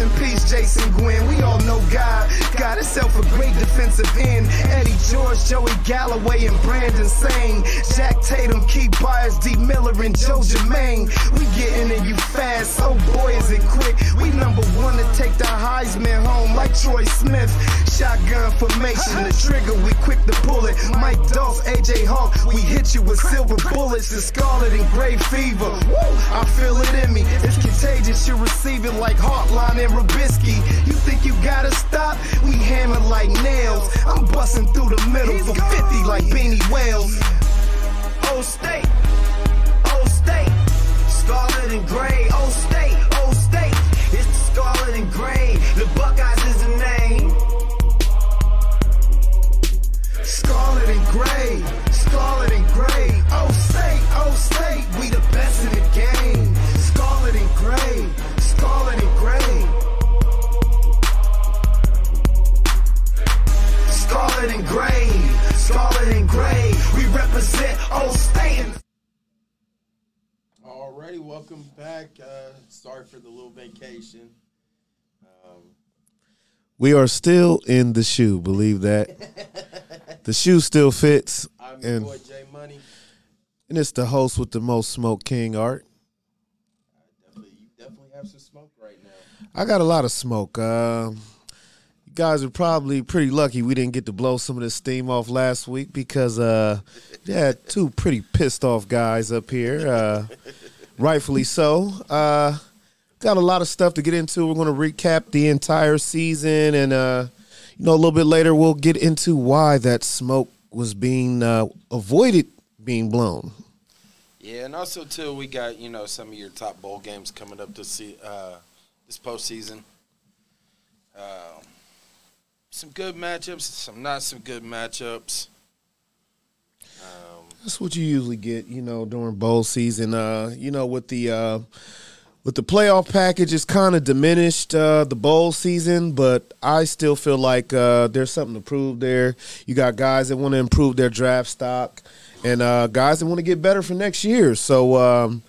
in peace, Jason Gwynn. We himself a great defensive end. Eddie George, Joey Galloway, and Brandon Sane. Jack Tatum, Keith Byars, D. Miller, and Joe Germaine. We getting in you fast. Oh boy, is it quick. We number one to take the Heisman home like Troy Smith. Shotgun formation, the trigger, we quick to pull it. Mike Doss, AJ Hawk, we hit you with silver bullets and scarlet and gray fever. Woo, I feel it in me. It's contagious, you receive it like Hartline and Robiskie. You think you gotta stop? We hammer like nails. I'm busting through the middle for 50 like Beanie Wells. O State, O State, Scarlet and Gray, O State, O State. It's the Scarlet and Gray. The Buckeyes is the name. Scarlet and gray, scarlet and gray. Oh state, oh state, we the best in the represent oh state. Alrighty, welcome back. Uh, sorry for the little vacation. Um, We are still in the shoe. Believe that. the shoe still fits, I'm your and boy J Money. and it's the host with the most smoke, King Art. Definitely, you definitely have some smoke right now. I got a lot of smoke. Um, you guys are probably pretty lucky we didn't get to blow some of this steam off last week because uh, they had two pretty pissed off guys up here, uh, rightfully so. Uh, got a lot of stuff to get into. We're going to recap the entire season, and uh, you know, a little bit later we'll get into why that smoke was being uh, avoided being blown. Yeah, and also too, we got you know some of your top bowl games coming up to see uh, this postseason. Um, some good matchups, some not some good matchups. That's what you usually get, you know, during bowl season. Uh, you know, with the uh, with the playoff package, it's kind of diminished uh, the bowl season, but I still feel like uh, there's something to prove there. You got guys that want to improve their draft stock, and uh, guys that want to get better for next year. So um,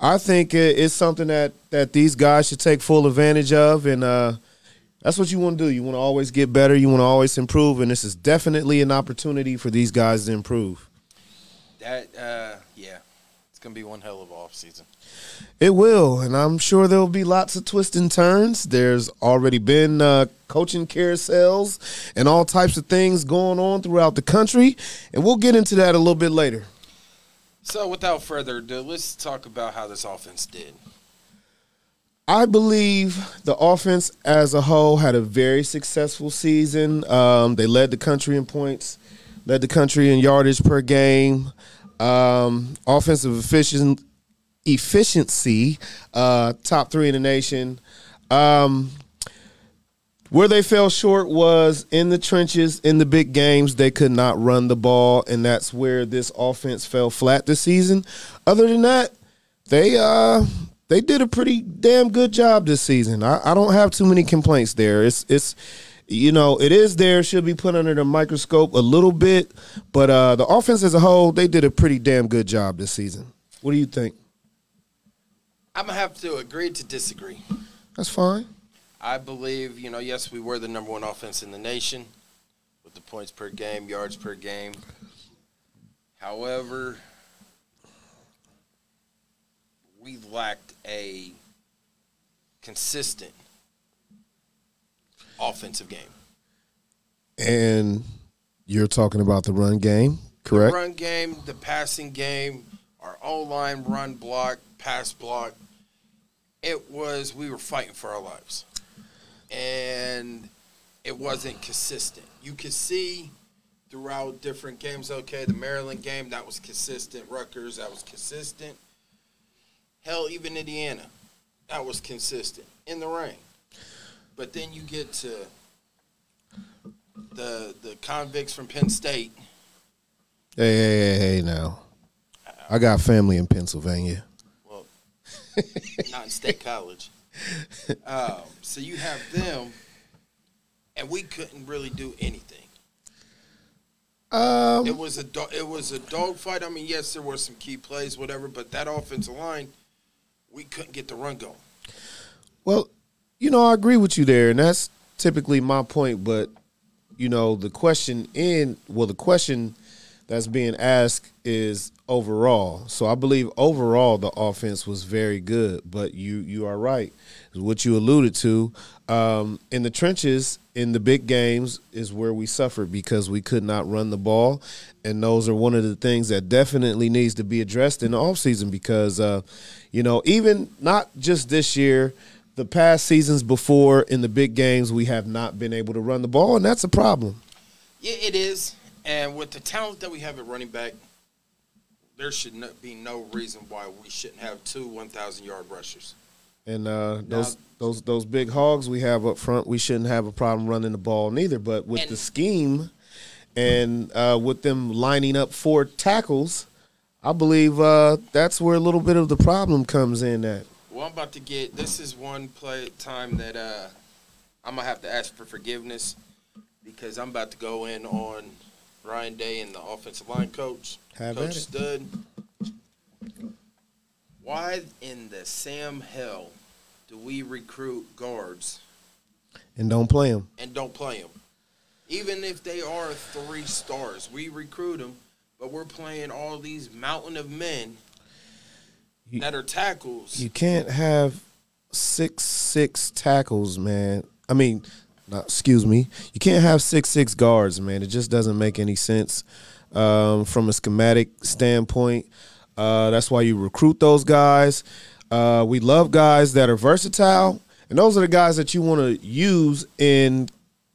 I think it's something that that these guys should take full advantage of, and uh, that's what you want to do. You want to always get better. You want to always improve, and this is definitely an opportunity for these guys to improve. That uh, yeah, it's gonna be one hell of a off season. It will, and I'm sure there'll be lots of twists and turns. There's already been uh, coaching carousels and all types of things going on throughout the country, and we'll get into that a little bit later. So without further ado, let's talk about how this offense did. I believe the offense as a whole had a very successful season. Um, they led the country in points, led the country in yardage per game. Um, offensive efficient, efficiency, uh, top three in the nation. Um, Where they fell short was in the trenches, in the big games. They could not run the ball, and that's where this offense fell flat this season. Other than that, they uh they did a pretty damn good job this season. I, I don't have too many complaints there. It's it's you know it is there should be put under the microscope a little bit, but uh the offense as a whole they did a pretty damn good job this season. What do you think? I'm gonna have to agree to disagree. That's fine. I believe, you know, yes, we were the number one offense in the nation with the points per game, yards per game. However, we lacked a consistent offensive game. And you're talking about the run game, correct? The run game, the passing game, our O line run block, pass block. It was we were fighting for our lives, and it wasn't consistent. You could see throughout different games. Okay, the Maryland game that was consistent. Rutgers that was consistent. Hell, even Indiana, that was consistent in the rain. But then you get to the the convicts from Penn State. Hey, hey, hey, hey, now. I got family in Pennsylvania. Well, not in State College. Um, so you have them, and we couldn't really do anything. Um, It was a do- it was a dogfight. I mean, yes, there were some key plays, whatever, but that offensive line, we couldn't get the run going. Well, you know, I agree with you there, and that's typically my point. But you know, the question in well, the question that's being asked is overall. So I believe overall the offense was very good. But you you are right, what you alluded to um, in the trenches in the big games is where we suffered because we could not run the ball, and those are one of the things that definitely needs to be addressed in the offseason because uh, you know even not just this year the past seasons before in the big games we have not been able to run the ball and that's a problem Yeah, it is. And with the talent that we have at running back, there should no, be no reason why we shouldn't have two 1,000 yard rushers. and uh, those those those big hogs we have up front we shouldn't have a problem running the ball neither but with the scheme and uh, with them lining up four tackles i believe uh, that's where a little bit of the problem comes in at Well, I'm about to get. This is one play time that uh, I'm gonna have to ask for forgiveness because I'm about to go in on Ryan Day and the offensive line coach, Have Coach. Stud. Why in the Sam hell do we recruit guards and don't play them and don't play them? Even if they are three stars, we recruit them, but we're playing all these mountain of men You- that are tackles. You can't have six six tackles, man. I mean, not, excuse me. You can't have six six guards, man. It just doesn't make any sense um, from a schematic standpoint. Uh, that's why you recruit those guys. Uh, we love guys that are versatile, and those are the guys that you want to use in,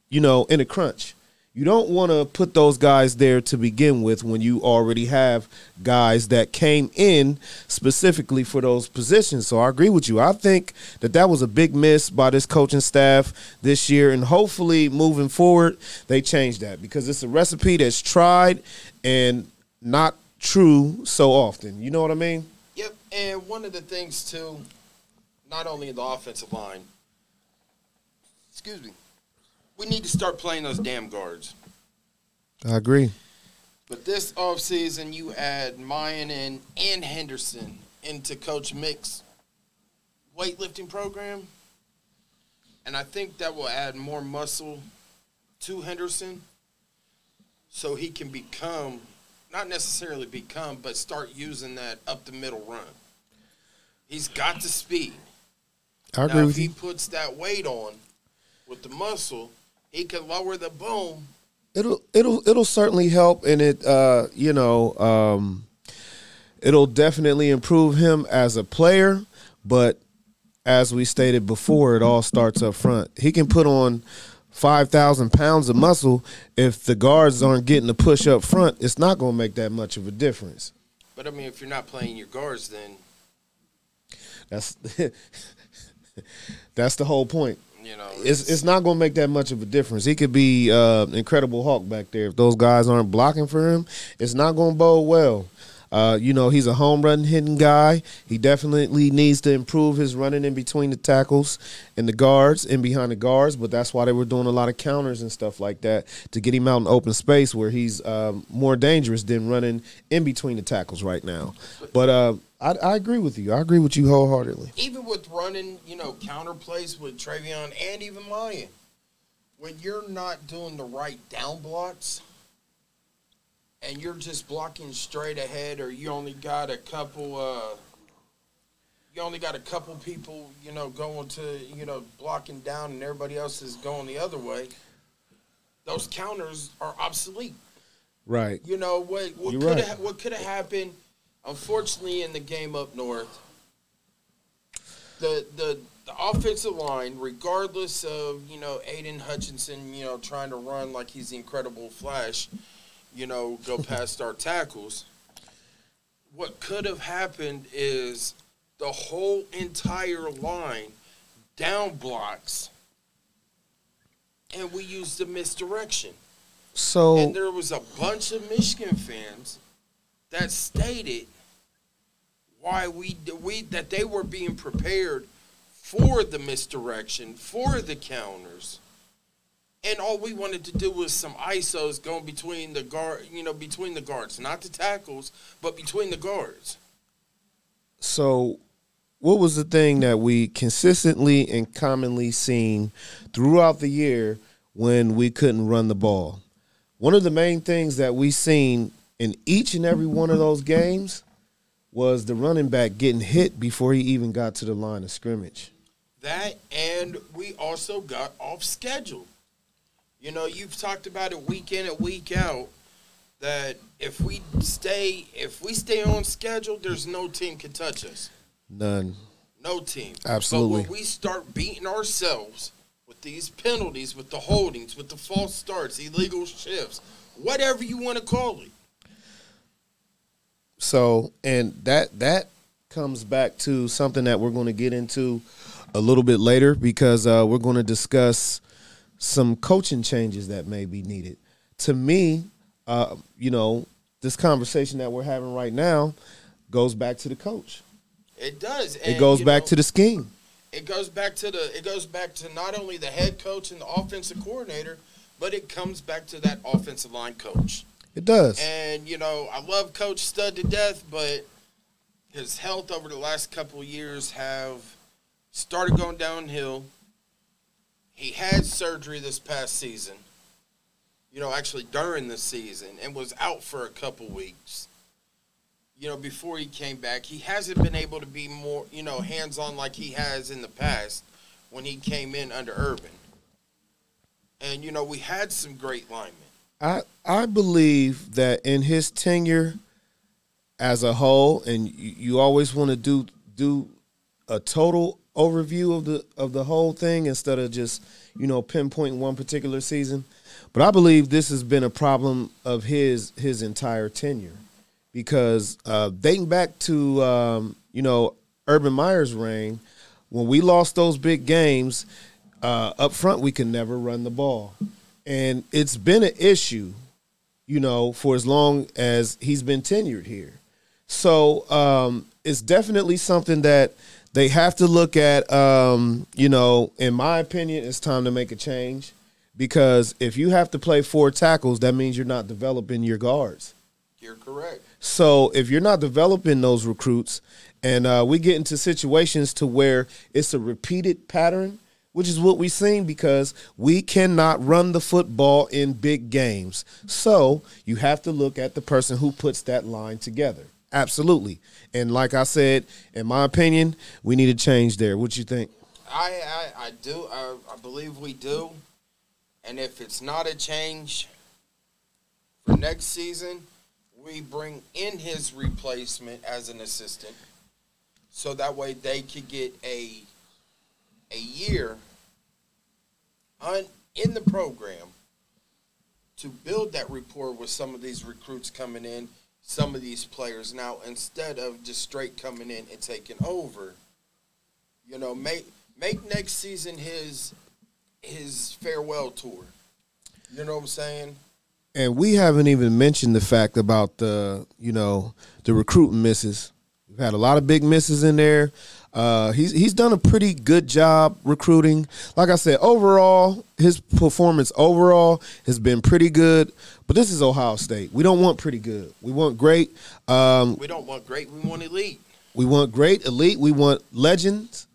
you know, in a crunch. You don't want to put those guys there to begin with when you already have guys that came in specifically for those positions. So I agree with you. I think that that was a big miss by this coaching staff this year, and hopefully moving forward they change that because it's a recipe that's tried and not true so often. You know what I mean? Yep, and one of the things too, not only in the offensive line, excuse me, we need to start playing those damn guards. I agree. But this offseason, you add Miyan and, Henderson into Coach Mick's weightlifting program. And I think that will add more muscle to Henderson so he can become, not necessarily become, but start using that up the middle run. He's got the speed. I agree now, if with he puts that weight on with the muscle, he can lower the boom It'll it'll it'll certainly help, and it uh you know um it'll definitely improve him as a player. But as we stated before, it all starts up front. He can put on five thousand pounds of muscle if the guards aren't getting the push up front. It's not going to make that much of a difference. But I mean, if you're not playing your guards, then That's that's the whole point. You know, it's it's not going to make that much of a difference. He could be uh, Incredible Hulk back there if those guys aren't blocking for him. It's not going to bode well. Uh, you know, he's a home run hitting guy. He definitely needs to improve his running in between the tackles and the guards, and behind the guards. But that's why they were doing a lot of counters and stuff like that to get him out in open space where he's um, more dangerous than running in between the tackles right now. But uh, I, I agree with you. I agree with you wholeheartedly. even with running, you know, counter plays with TreVeyon and even Lyon, when you're not doing the right down blocks and you're just blocking straight ahead or you only got a couple uh you only got a couple people, you know, going to, you know, blocking down and everybody else is going the other way, those counters are obsolete. Right. You know what? What could right. have what could have happened? Unfortunately, in the game up north, the the the offensive line, regardless of you know Aidan Hutchinson, you know trying to run like he's the Incredible Flash, you know go past our tackles. What could have happened is the whole entire line down blocks, and we used the misdirection. So And there was a bunch of Michigan fans that stated why we we that they were being prepared for the misdirection, for the counters. And all we wanted to do was some ISOs going between the guard, you know, between the guards, not the tackles, but between the guards. So, what was the thing that we consistently and commonly seen throughout the year when we couldn't run the ball? One of the main things that we seen in each and every one of those games was the running back getting hit before he even got to the line of scrimmage. That and we also got off schedule. You know, you've talked about it week in and week out that if we stay if we stay on schedule, there's no team can touch us. None. No team. Absolutely. But when we start beating ourselves with these penalties, with the holdings, with the false starts, illegal shifts, whatever you want to call it. So, and that that comes back to something that we're going to get into a little bit later because uh, we're going to discuss some coaching changes that may be needed. To me, uh, you know, this conversation that we're having right now goes back to the coach. It does. It goes back to the scheme. it goes back to the it goes back to not only the head coach and the offensive coordinator, but it comes back to that offensive line coach. It does. And you know, I love Coach Stud to death, but his health over the last couple years have started going downhill. He had surgery this past season. You know, actually during the season, and was out for a couple weeks. You know, before he came back, he hasn't been able to be more, you know, hands on like he has in the past when he came in under Urban. And you know, we had some great linemen. I I believe that in his tenure as a whole, and you, you always want to do do a total overview of the of the whole thing instead of just you know pinpointing one particular season. But I believe this has been a problem of his his entire tenure because uh, dating back to um, you know Urban Meyer's reign, when we lost those big games uh, up front, we could never run the ball, and it's been an issue, you know, for as long as he's been tenured here. So um, it's definitely something that they have to look at. Um, you know, in my opinion, it's time to make a change because if you have to play four tackles, that means you're not developing your guards. You're correct. So if you're not developing those recruits, and uh, we get into situations to where it's a repeated pattern, which is what we've seen because we cannot run the football in big games. So you have to look at the person who puts that line together. Absolutely. And like I said, in my opinion, we need a change there. What you think? I I, I do. I, I believe we do. And if it's not a change for next season, we bring in his replacement as an assistant, so that way they could get a a year on in the program to build that rapport with some of these recruits coming in, some of these players. Now, instead of just straight coming in and taking over, you know, make make next season his his farewell tour. You know what I'm saying? And we haven't even mentioned the fact about the, you know, the recruiting misses. We've had a lot of big misses in there. Uh, he's he's done a pretty good job recruiting. Like I said, overall, his performance overall has been pretty good. But this is Ohio State. We don't want pretty good. We want great. Um, We don't want great, we want elite. we want great, elite. We want legends.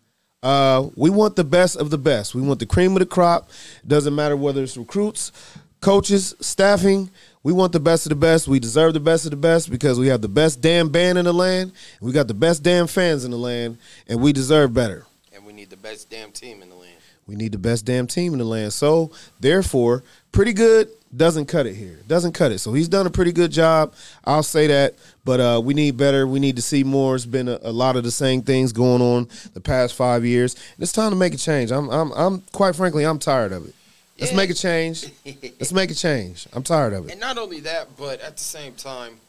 Uh, we want the best of the best. We want the cream of the crop. Doesn't matter whether it's recruits, coaches, staffing. We want the best of the best. We deserve the best of the best because we have the best damn band in the land. We got the best damn fans in the land, and we deserve better. And we need the best damn team in the land. We need the best damn team in the land. So, therefore, pretty good doesn't cut it here. Doesn't cut it. So he's done a pretty good job. I'll say that. But uh, we need better. We need to see more. It's been a, a lot of the same things going on the past five years. And it's time to make a change. I'm, I'm, I'm quite frankly, I'm tired of it. Let's Yeah. make a change. Let's make a change. I'm tired of it. And not only that, but at the same time,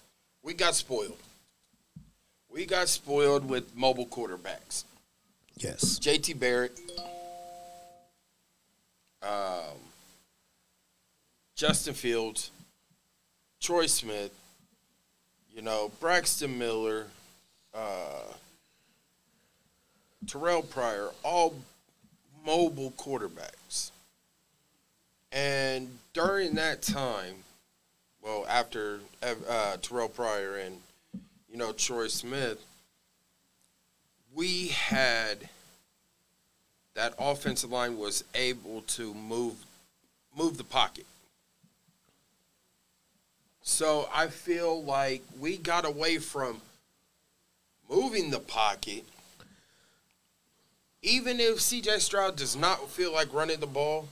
we got spoiled. We got spoiled with mobile quarterbacks. Yes. JT Barrett, um, Justin Fields, Troy Smith, you know, Braxton Miller, uh, Terrelle Pryor, all mobile quarterbacks. And during that time, well, after uh, Terrelle Pryor and, you know, Troy Smith, we had that offensive line was able to move move the pocket. So I feel like we got away from moving the pocket. Even if CJ Stroud does not feel like running the ball,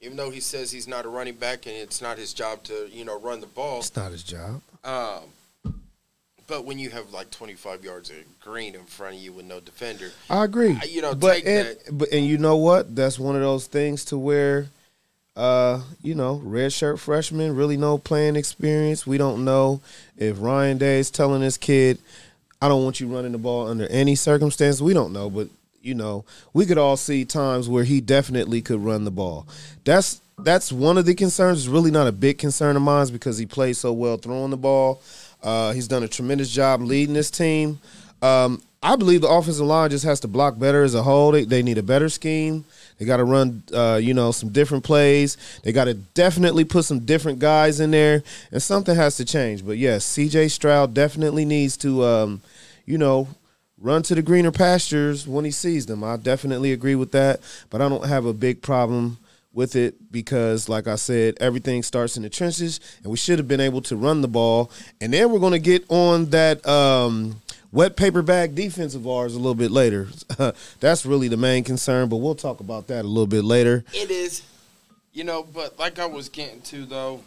even though he says he's not a running back and it's not his job to, you know, run the ball. It's not his job. Um, but when you have like 25 yards of green in front of you with no defender, I agree. You know, but take and, that. but and you know what? That's one of those things to where, uh, you know, red shirt freshman, really no playing experience. We don't know if Ryan Day is telling this kid, "I don't want you running the ball under any circumstance." We don't know, but you know, we could all see times where he definitely could run the ball. That's that's one of the concerns. It's really not a big concern of mine because he plays so well throwing the ball. Uh, he's done a tremendous job leading this team. Um, I believe the offensive line just has to block better as a whole. They, they need a better scheme. They got to run, uh, you know, some different plays. They got to definitely put some different guys in there, and something has to change. But yes, C.J. Stroud definitely needs to, um, you know, run to the greener pastures when he sees them. I definitely agree with that, but I don't have a big problem with it because, like I said, everything starts in the trenches, and we should have been able to run the ball. And then we're going to get on that um, wet paper bag defense of ours a little bit later. That's really the main concern, but we'll talk about that a little bit later. It is, you know, but like I was getting to though,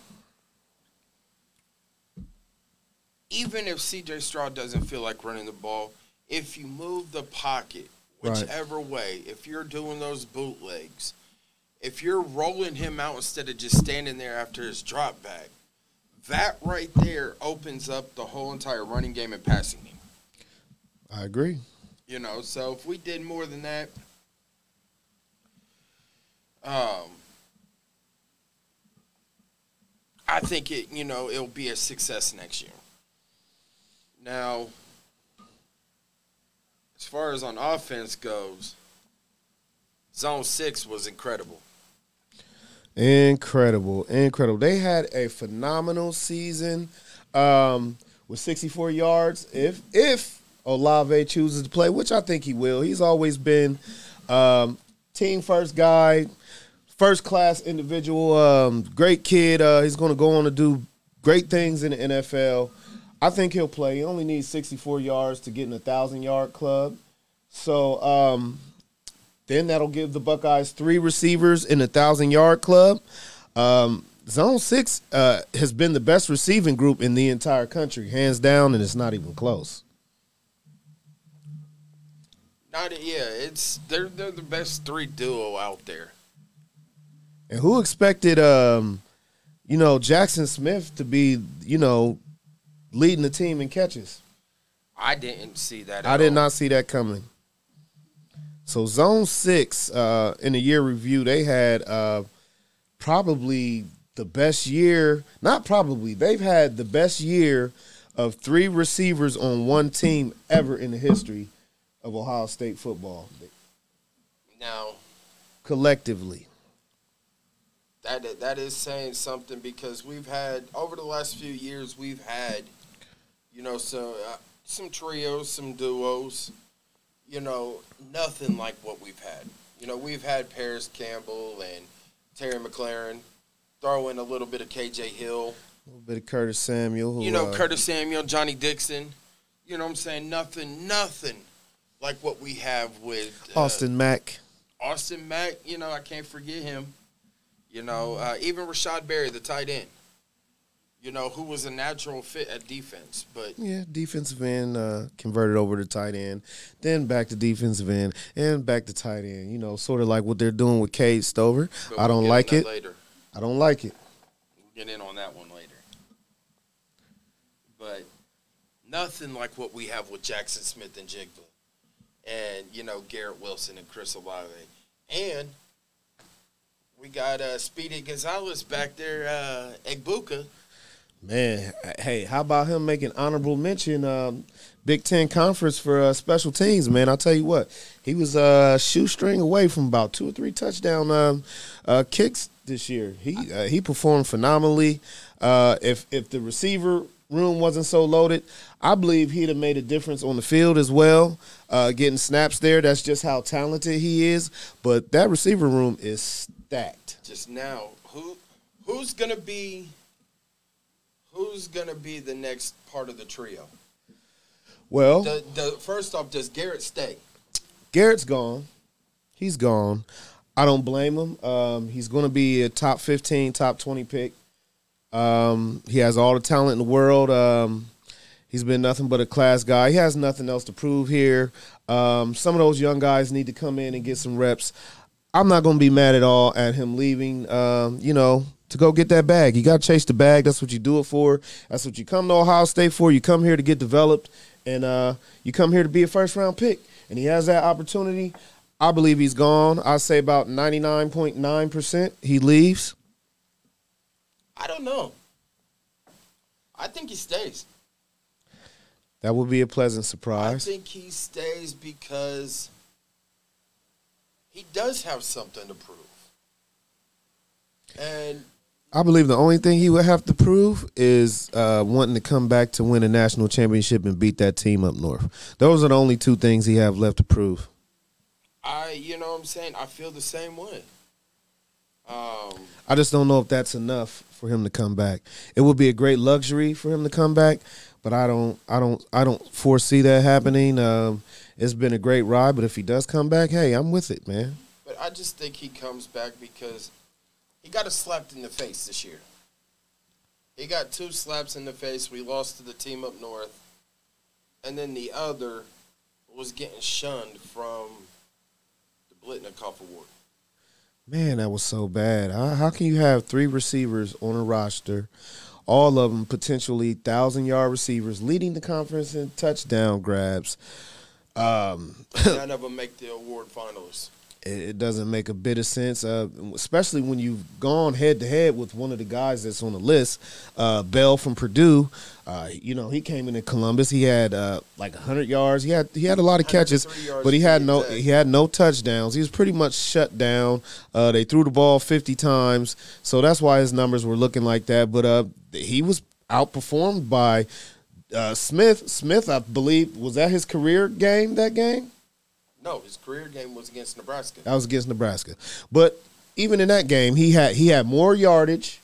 even if CJ Stroud doesn't feel like running the ball, if you move the pocket, Right. whichever way, if you're doing those bootlegs, if you're rolling him out instead of just standing there after his drop back, that right there opens up the whole entire running game and passing game. I agree. You know, so if we did more than that, um, I think it, you know, it'll be a success next year. Now, far as on offense goes, Zone Six was incredible. Incredible, incredible. They had a phenomenal season um, with 64 yards. If if Olave chooses to play, which I think he will, he's always been um, team first guy, first class individual, um, great kid. Uh, he's going to go on to do great things in the NFL. I think he'll play. He only needs 64 yards to get in a thousand yard club. So um, then that'll give the Buckeyes three receivers in a thousand yard club. Um, Zone six uh, has been the best receiving group in the entire country, hands down, and it's not even close. Not yeah, it's they're they're the best three duo out there. And who expected, um, you know, Jaxon Smith to be, you know, leading the team in catches? I didn't see that. I at did all. not see that coming. So Zone Six uh, in the year review, they had uh, probably the best year. Not probably, they've had the best year of three receivers on one team ever in the history of Ohio State football, Now collectively. that that is saying something because we've had over the last few years we've had, you know, so uh, some trios, some duos, you know, nothing like what we've had. You know, we've had Parris Campbell and Terry McLaurin. Throw in a little bit of KJ Hill. A little bit of Curtis Samuel. Who, you know, uh, Curtis Samuel, Johnny Dixon. You know what I'm saying? Nothing, nothing like what we have with uh, Austin Mack. Austin Mack. You know, I can't forget him. You know, uh, even Rashod Berry, the tight end. You know, who was a natural fit at defense, but Yeah, defensive end uh, converted over to tight end, then back to defensive end, and back to tight end. You know, sort of like what they're doing with Cade Stover. but I don't like it. Later, I don't like it. we'll get in on that one later. But nothing like what we have with Jaxon Smith-Njigba, and you know Garrett Wilson and Chris Olave, and we got uh, Speedy Gonzalez back there, uh, Egbuka. Man, hey, how about him making honorable mention um, Big Ten Conference for uh, special teams? Man, I'll tell you what, he was a shoestring away from about two or three touchdown um, uh, kicks this year. He uh, he performed phenomenally. Uh, if if the receiver room wasn't so loaded, I believe he'd have made a difference on the field as well, uh, getting snaps there. That's just how talented he is. But that receiver room is stacked. Just now, who who's gonna be who's gonna be the next part of the trio? Well, The, the first off, does Garrett stay? Garrett's gone. He's gone. I don't blame him. Um, he's going to be a top 15, top 20 pick. Um, he has all the talent in the world. Um, he's been nothing but a class guy. He has nothing else to prove here. Um, some of those young guys need to come in and get some reps. I'm not going to be mad at all at him leaving, um, you know, to go get that bag. You got to chase the bag. That's what you do it for. That's what you come to Ohio State for. You come here to get developed, and uh, you come here to be a first round pick. And he has that opportunity. I believe he's gone. I say about 99.9% he leaves. I don't know. I think he stays. That would be a pleasant surprise. I think he stays because he does have something to prove. And I believe the only thing he would have to prove is uh, wanting to come back to win a national championship and beat that team up north. Those are the only two things he have left to prove. I, you know what I'm saying? I feel the same way. Um, I just don't know if that's enough for him to come back. It would be a great luxury for him to come back, but I don't, I don't, I don't foresee that happening. Um, it's been a great ride, but if he does come back, hey, I'm with it, man. but I just think he comes back because he got a slapped in the face this year. He got two slaps in the face. We lost to the team up north. And then the other was getting shunned from the Biletnikoff Award. Man, that was so bad. How, how can you have three receivers on a roster, all of them potentially thousand yard receivers, leading the conference in touchdown grabs? Um, None of them make the award finalists. It, doesn't make a bit of sense, uh, especially when you've gone head to head with one of the guys that's on the list, uh, Bell from Purdue. Uh, you know, he came into Columbus. He had uh, like hundred yards. He had he had a lot of catches, but he had no he had no touchdowns. He was pretty much shut down. Uh, they threw the ball fifty times, so that's why his numbers were looking like that. But uh, he was outperformed by uh, Smith. Smith, I believe, was that his career game? That game. No, his career game was against Nebraska. That was against Nebraska. But even in that game, he had he had more yardage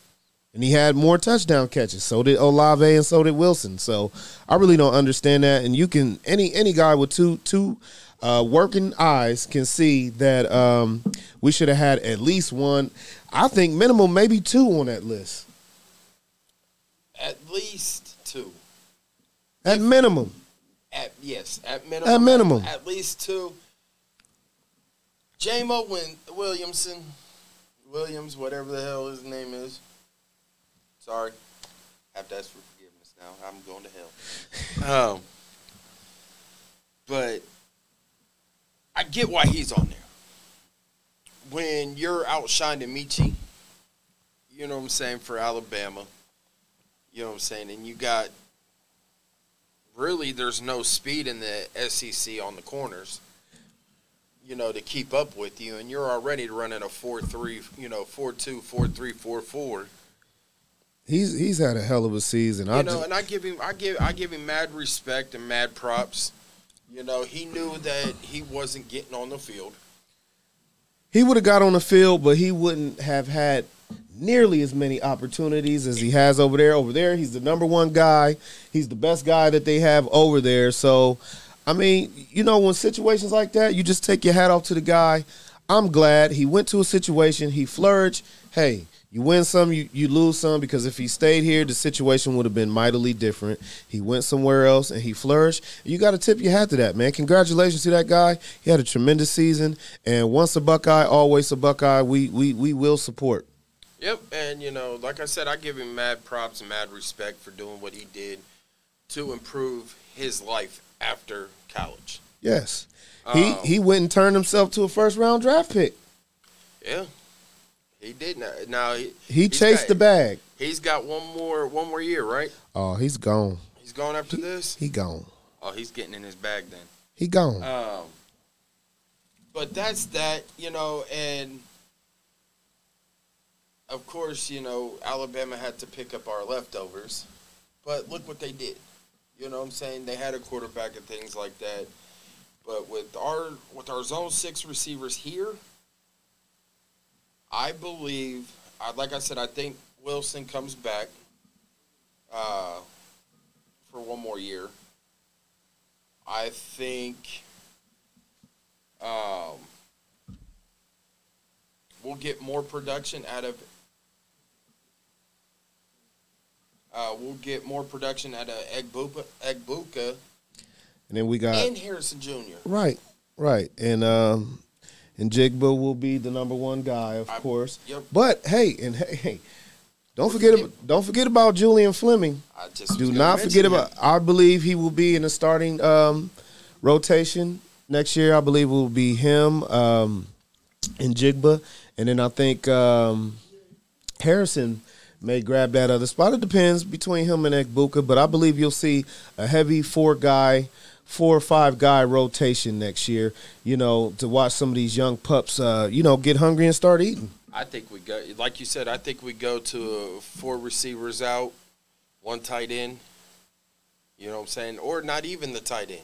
and he had more touchdown catches. So did Olave and so did Wilson. So I really don't understand that. And you can any any guy with two two uh, working eyes can see that um, we should have had at least one. I think minimum maybe two on that list. At least two. At minimum. At yes, at minimum. At minimum. At, least two. Jamo Win- Williamson, Williams, whatever the hell his name is. Sorry, have to ask for forgiveness now. I'm going to hell. um, but I get why he's on there. When you're outshining Michi, you know what I'm saying, for Alabama, you know what I'm saying, and you got really there's no speed in the SEC on the corners, you know, to keep up with you, and you're already running a four three, you know, four two, four three, four four. He's he's had a hell of a season. You I know, just- and I give him, I give, I give him mad respect and mad props. You know, he knew that he wasn't getting on the field. he would have got on the field, but he wouldn't have had nearly as many opportunities as he has over there. Over there, he's the number one guy. He's the best guy that they have over there. So, I mean, you know, when situations like that, you just take your hat off to the guy. I'm glad he went to a situation, he flourished. Hey, you win some, you, you lose some, because if he stayed here, the situation would have been mightily different. He went somewhere else and he flourished. You got to tip your hat to that, man. Congratulations to that guy. He had a tremendous season. And once a Buckeye, always a Buckeye. We we we will support. Yep, and you know, like I said, I give him mad props and mad respect for doing what he did to improve his life after college. Yes. He Um, he went and turned himself to a first round draft pick. Yeah, he did. Now, now he He chased got- the bag. He's got one more one more year, right? Oh, he's gone. He's going after this. He gone. Oh, he's getting in his bag then. He gone. Um, but that's that, you know, and of course, you know, Alabama had to pick up our leftovers, but look what they did. You know what I'm saying? They had a quarterback and things like that. But with our with our zone six receivers here, I believe, I- like I said, I think Wilson comes back uh, for one more year. I think um, we'll get more production out of. Uh, we'll get more production out of Egbuka, Egbuka and then we got and Harrison Jr. right, right, and um, and Jigba will be the number one guy, of I- course. yep. But hey, and hey, hey, don't forget about, don't forget about Julian Fleming. I just Do not forget him. about. I believe he will be in the starting um, rotation next year. I believe it will be him um, and Jigba, and then I think um, Harrison may grab that other spot. It depends between him and Egbuka, but I believe you'll see a heavy four guy, four or five guy rotation next year. You know, to watch some of these young pups, uh, you know, get hungry and start eating. I think we go, like you said, I think we go to four receivers out, one tight end. You know what I'm saying? Or not even the tight end.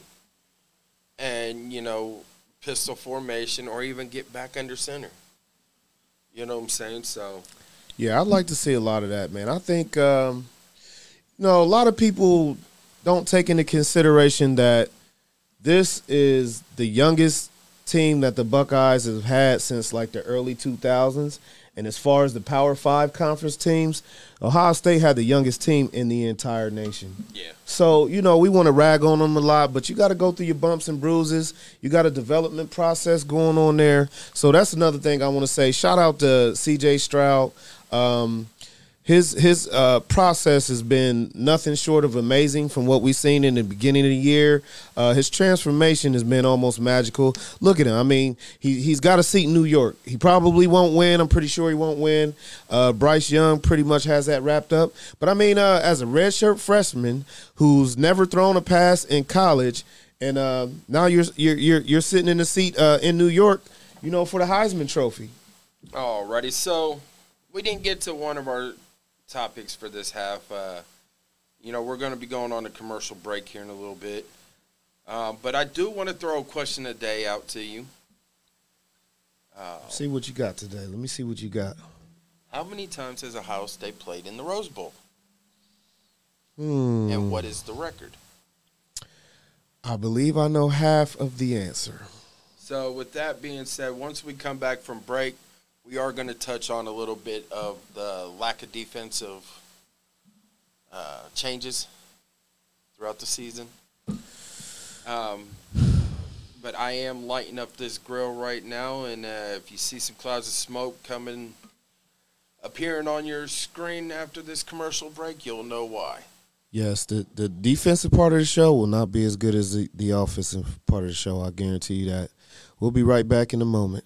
And, you know, pistol formation or even get back under center. You know what I'm saying? So, Yeah, I'd like to see a lot of that, man. I think, um, you know, a lot of people don't take into consideration that this is the youngest team that the Buckeyes have had since like the early 2000s. And as far as the Power Five conference teams, Ohio State had the youngest team in the entire nation. yeah. So, you know, we want to rag on them a lot, but you got to go through your bumps and bruises. You got a development process going on there. So that's another thing I want to say. Shout out to CJ Stroud. Um, his his uh, process has been nothing short of amazing from what we've seen in the beginning of the year. Uh, his transformation has been almost magical. Look at him. I mean, he he's got a seat in New York. He probably won't win. I'm pretty sure he won't win. Uh, Bryce Young pretty much has that wrapped up. But I mean, uh, as a redshirt freshman who's never thrown a pass in college, and uh, now you're you're you're you're sitting in the seat uh, in New York, you know, for the Heisman Trophy. Alrighty, so we didn't get to one of our topics for this half. Uh, you know, we're going to be going on a commercial break here in a little bit. Um, but I do want to throw a question a day out to you. Uh, See what you got today. Let me see what you got. how many times has Ohio State played in the Rose Bowl? Hmm. And what is the record? I believe I know half of the answer. So, with that being said, once we come back from break, we are going to touch on a little bit of the lack of defensive uh, changes throughout the season. Um, but I am lighting up this grill right now, and uh, if you see some clouds of smoke coming, appearing on your screen after this commercial break, you'll know why. Yes, the, the defensive part of the show will not be as good as the, the offensive part of the show. I guarantee you that. We'll be right back in a moment.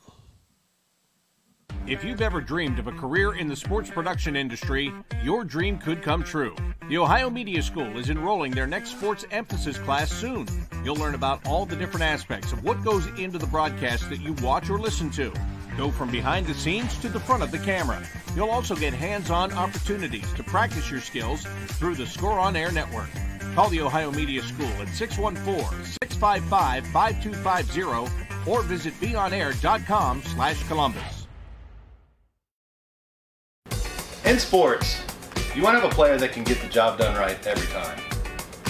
If you've ever dreamed of a career in the sports production industry, your dream could come true. The Ohio Media School is enrolling their next sports emphasis class soon. You'll learn about all the different aspects of what goes into the broadcast that you watch or listen to. Go from behind the scenes to the front of the camera. You'll also get hands on opportunities to practice your skills through the Score on Air network. Call the Ohio Media School at 614 655 5250 or visit beonair.com slash Columbus. In sports, you want to have a player that can get the job done right every time.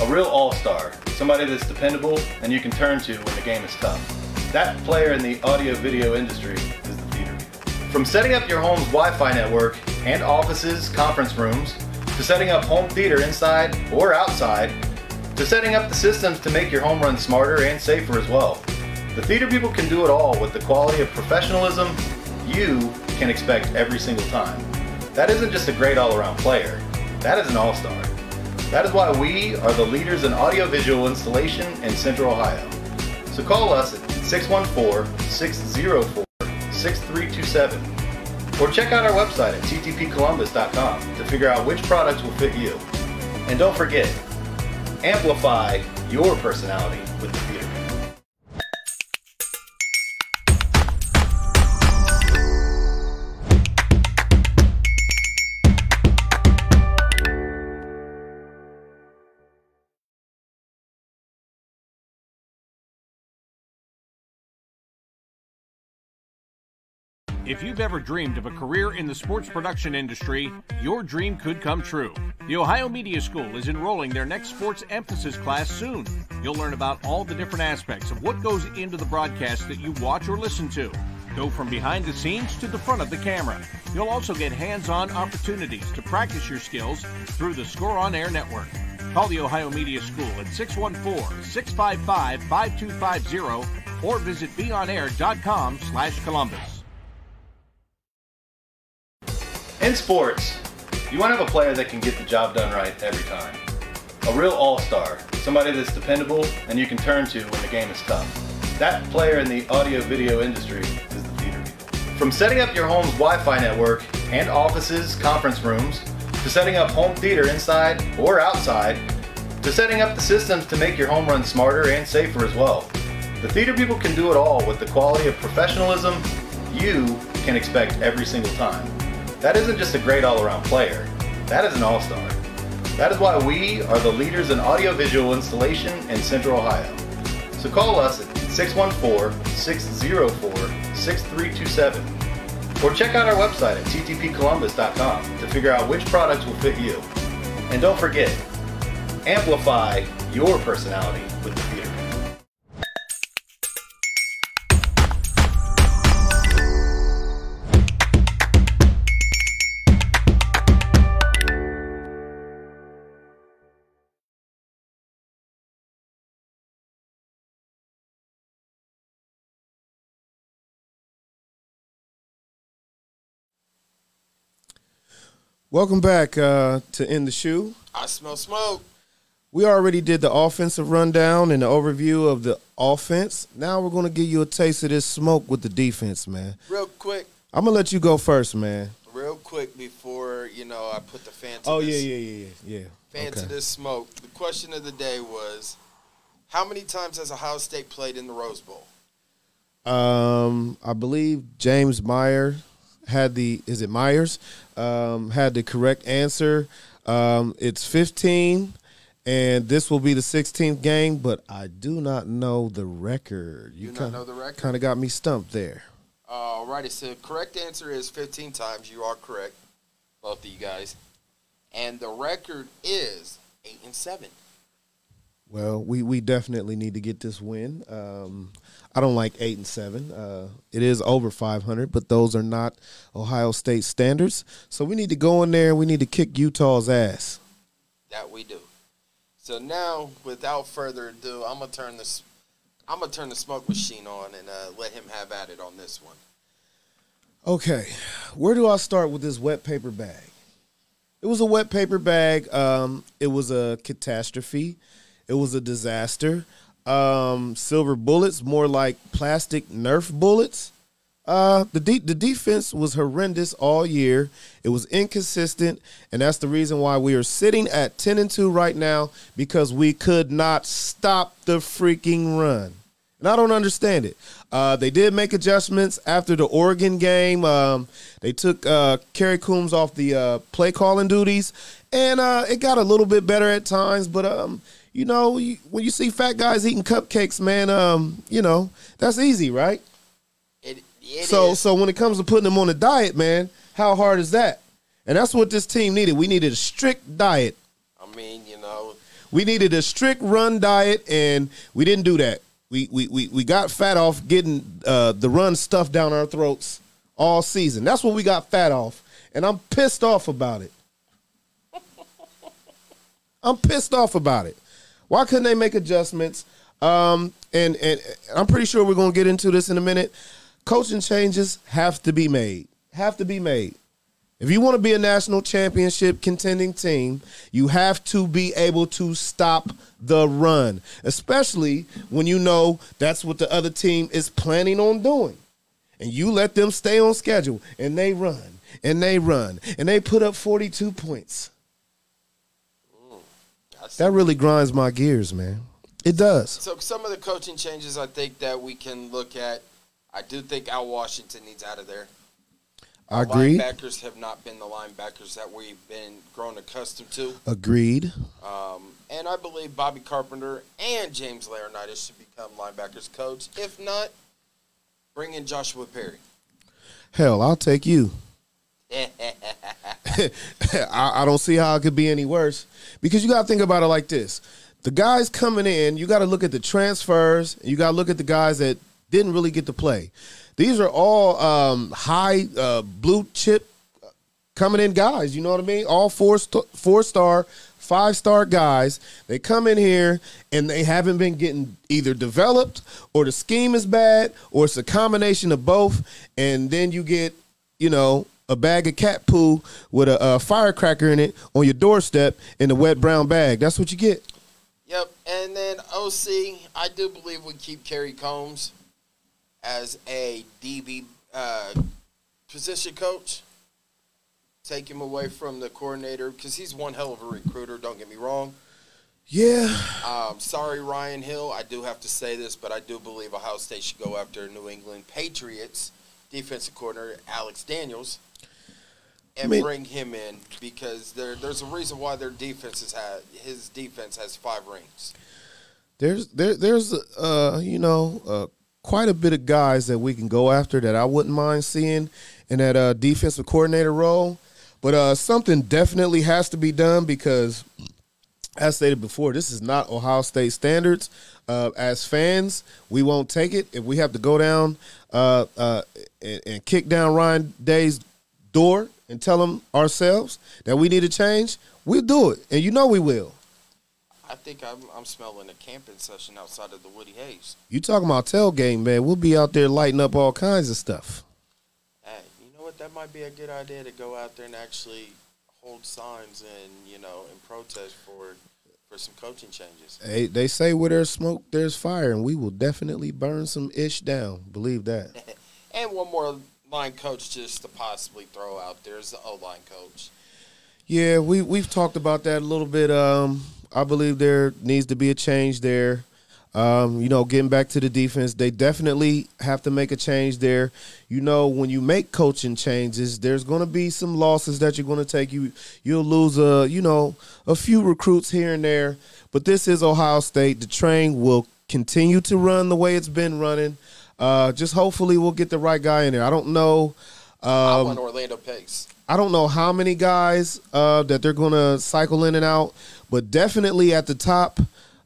A real all-star, somebody that's dependable and you can turn to when the game is tough. That player in the audio video industry is the theater. People. From setting up your home's Wi-Fi network and offices, conference rooms, to setting up home theater inside or outside, to setting up the systems to make your home run smarter and safer as well. The theater people can do it all with the quality of professionalism you can expect every single time. That isn't just a great all-around player. That is an all-star. That is why we are the leaders in audiovisual installation in Central Ohio. So call us at 614-604-6327 or check out our website at ttpcolumbus.com to figure out which products will fit you. And don't forget, amplify your personality If you've ever dreamed of a career in the sports production industry, your dream could come true. The Ohio Media School is enrolling their next sports emphasis class soon. You'll learn about all the different aspects of what goes into the broadcast that you watch or listen to. Go from behind the scenes to the front of the camera. You'll also get hands on opportunities to practice your skills through the Score on Air network. Call the Ohio Media School at 614 655 5250 or visit beonair.com slash Columbus. In sports, you want to have a player that can get the job done right every time. A real all-star, somebody that's dependable and you can turn to when the game is tough. That player in the audio-video industry is the theater people. From setting up your home's Wi-Fi network and offices, conference rooms, to setting up home theater inside or outside, to setting up the systems to make your home run smarter and safer as well. The theater people can do it all with the quality of professionalism you can expect every single time. That isn't just a great all-around player. That is an all-star. That is why we are the leaders in audiovisual installation in Central Ohio. So call us at 614-604-6327 or check out our website at ttpcolumbus.com to figure out which products will fit you. And don't forget, amplify your personality Welcome back uh, to In the Shoe. I smell smoke. We already did the offensive rundown and the overview of the offense. Now we're going to give you a taste of this smoke with the defense, man. Real quick, I'm going to let you go first, man. real quick before you know I put the fan. To Oh, this, yeah, yeah, yeah, yeah. yeah. Fan to this smoke. The question of the day was, how many times has Ohio State played in the Rose Bowl? Um, I believe James Meyer had the is it Myers um, had the correct answer. Um, it's 15, and this will be the 16th game, but I do not know the record. You not kind know the record? Kind of got me stumped there. All righty. so the correct answer is 15 times. You are correct, both of you guys. And the record is eight and seven. Well, we, we definitely need to get this win. Um, I don't like eight and seven. Uh, it is over 500, but those are not Ohio State standards. So we need to go in there and we need to kick Utah's ass. That we do. So now, without further ado, I'm gonna turn this. I'm gonna turn the smoke machine on and uh, let him have at it on this one. Okay, where do I start with this wet paper bag? It was a wet paper bag. Um, it was a catastrophe. It was a disaster. Um, silver bullets, more like plastic Nerf bullets. Uh, the de- the defense was horrendous all year. It was inconsistent, and that's the reason why we are sitting at ten and two right now because we could not stop the freaking run. And I don't understand it. Uh, they did make adjustments after the Oregon game. Um, they took uh, Kerry Coombs off the uh, play calling duties, and uh, it got a little bit better at times. But um, you know, you, when you see fat guys eating cupcakes, man, um, you know that's easy, right? It, it so, is. so when it comes to putting them on a diet, man, how hard is that? And that's what this team needed. We needed a strict diet. I mean, you know, We needed a strict run diet, and we didn't do that. We we we, we got fat off getting uh, the run stuff down our throats all season. That's what we got fat off, and I'm pissed off about it. I'm pissed off about it. Why couldn't they make adjustments? Um, and and I'm pretty sure we're gonna get into this in a minute. Coaching changes have to be made. Have to be made. If you want to be a national championship contending team, you have to be able to stop the run, especially when you know that's what the other team is planning on doing. And you let them stay on schedule and they run and they run and they put up 42 points. That really grinds my gears, man. It does. so some of the coaching changes I think that we can look at. I do think Al Washington needs out of there. I agree. Linebackers have not been the linebackers that we've been grown accustomed to. Agreed. Um, and I believe Bobby Carpenter and James Laurinaitis should become linebackers coach. If not, bring in Joshua Perry. Hell, I'll take you. I, I don't see how it could be any worse because you got to think about it like this: the guys coming in, you got to look at the transfers, you got to look at the guys that didn't really get to play. These are all um, high uh, blue chip coming in guys. You know what I mean? All four st- four star, five star guys. They come in here and they haven't been getting either developed or the scheme is bad or it's a combination of both. And then you get, you know, a bag of cat poo with a, a firecracker in it on your doorstep in a wet brown bag. That's what you get. Yep. And then OC, I do believe we keep Kerry Coombs as a DB uh, position coach. Take him away from the coordinator because he's one hell of a recruiter. Don't get me wrong. Yeah. Um, sorry, Ryan Hill. I do have to say this, but I do believe Ohio State should go after New England Patriots defensive coordinator Alex Daniels and bring him in because there, there's a reason why their defense has had his defense has five rings. There's there there's uh you know uh quite a bit of guys that we can go after that I wouldn't mind seeing in that uh defensive coordinator role, but uh something definitely has to be done because as stated before, this is not Ohio State standards. Uh, as fans, we won't take it if we have to go down uh, uh, and, and kick down Ryan Day's door and tell them ourselves that we need to change. We'll do it, and you know we will. I think I'm, I'm smelling a camping session outside of the Woody Hayes. You talking about tailgate, man? We'll be out there lighting up all kinds of stuff. Hey, you know what? That might be a good idea to go out there and actually hold signs and you know and protest for for some coaching changes. Hey, they say where there's smoke, there's fire, and we will definitely burn some ish down. Believe that. And one more line coach just to possibly throw out there is the O line coach. Yeah, we we've talked about that a little bit. Um, I believe there needs to be a change there. Um, you know, getting back to the defense, they definitely have to make a change there. You know, when you make coaching changes, there's going to be some losses that you're going to take. You you'll lose a you know a few recruits here and there, but this is Ohio State. The train will continue to run the way it's been running. Uh, just hopefully we'll get the right guy in there. I don't know. I Um, want Orlando Pace. I don't know how many guys uh, that they're going to cycle in and out, but definitely at the top,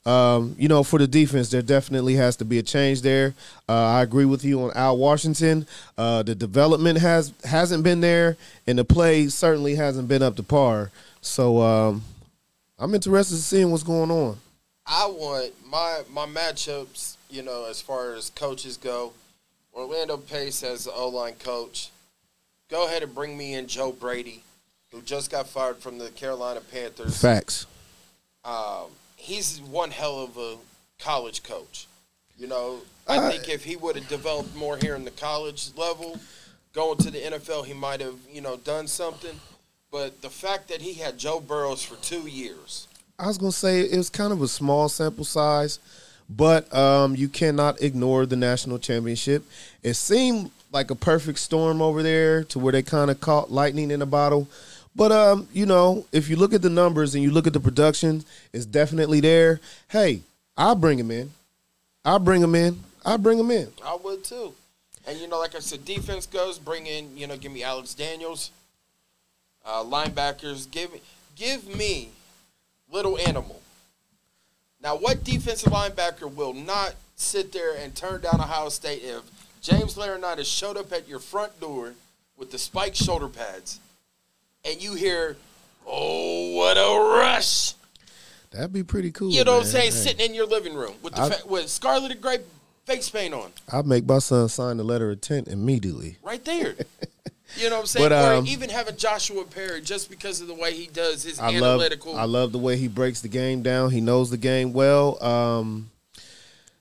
um, you know, for the defense, there definitely has to be a change there. Uh, I agree with you on Al Washington. Uh, the development has hasn't been there, and the play certainly hasn't been up to par. So um, I'm interested in seeing what's going on. I want my my matchups. You know, as far as coaches go, Orlando Pace as the O line coach. Go ahead and bring me in Joe Brady, who just got fired from the Carolina Panthers. Facts. Um, he's one hell of a college coach. You know, I Uh, think if he would have developed more here in the college level, going to the NFL, he might have you know done something. But the fact that he had Joe Burrows for two years, I was gonna say it was kind of a small sample size, but um, you cannot ignore the national championship. It seemed like a perfect storm over there to where they kind of caught lightning in a bottle. But um, you know, if you look at the numbers and you look at the production, it's definitely there. Hey, I'll bring him in. I'll bring him in. I'll bring him in. I would too. And you know, like I said, defense goes. Bring in, you know, give me Alex Daniels. Uh, linebackers, give me, give me little animal. Now, what defensive linebacker will not sit there and turn down Ohio State if James Laurinaitis showed up at your front door with the spiked shoulder pads, and you hear, "Oh, what a rush!" That'd be pretty cool. You know what I'm saying? Hey, Sitting in your living room with the I- fa- with scarlet and gray face paint on. I'd make my son sign the letter of intent immediately. right there. You know what I'm saying? But, um, or even having Joshua Perry just because of the way he does his I love analytical. I love the way he breaks the game down. He knows the game well. Um,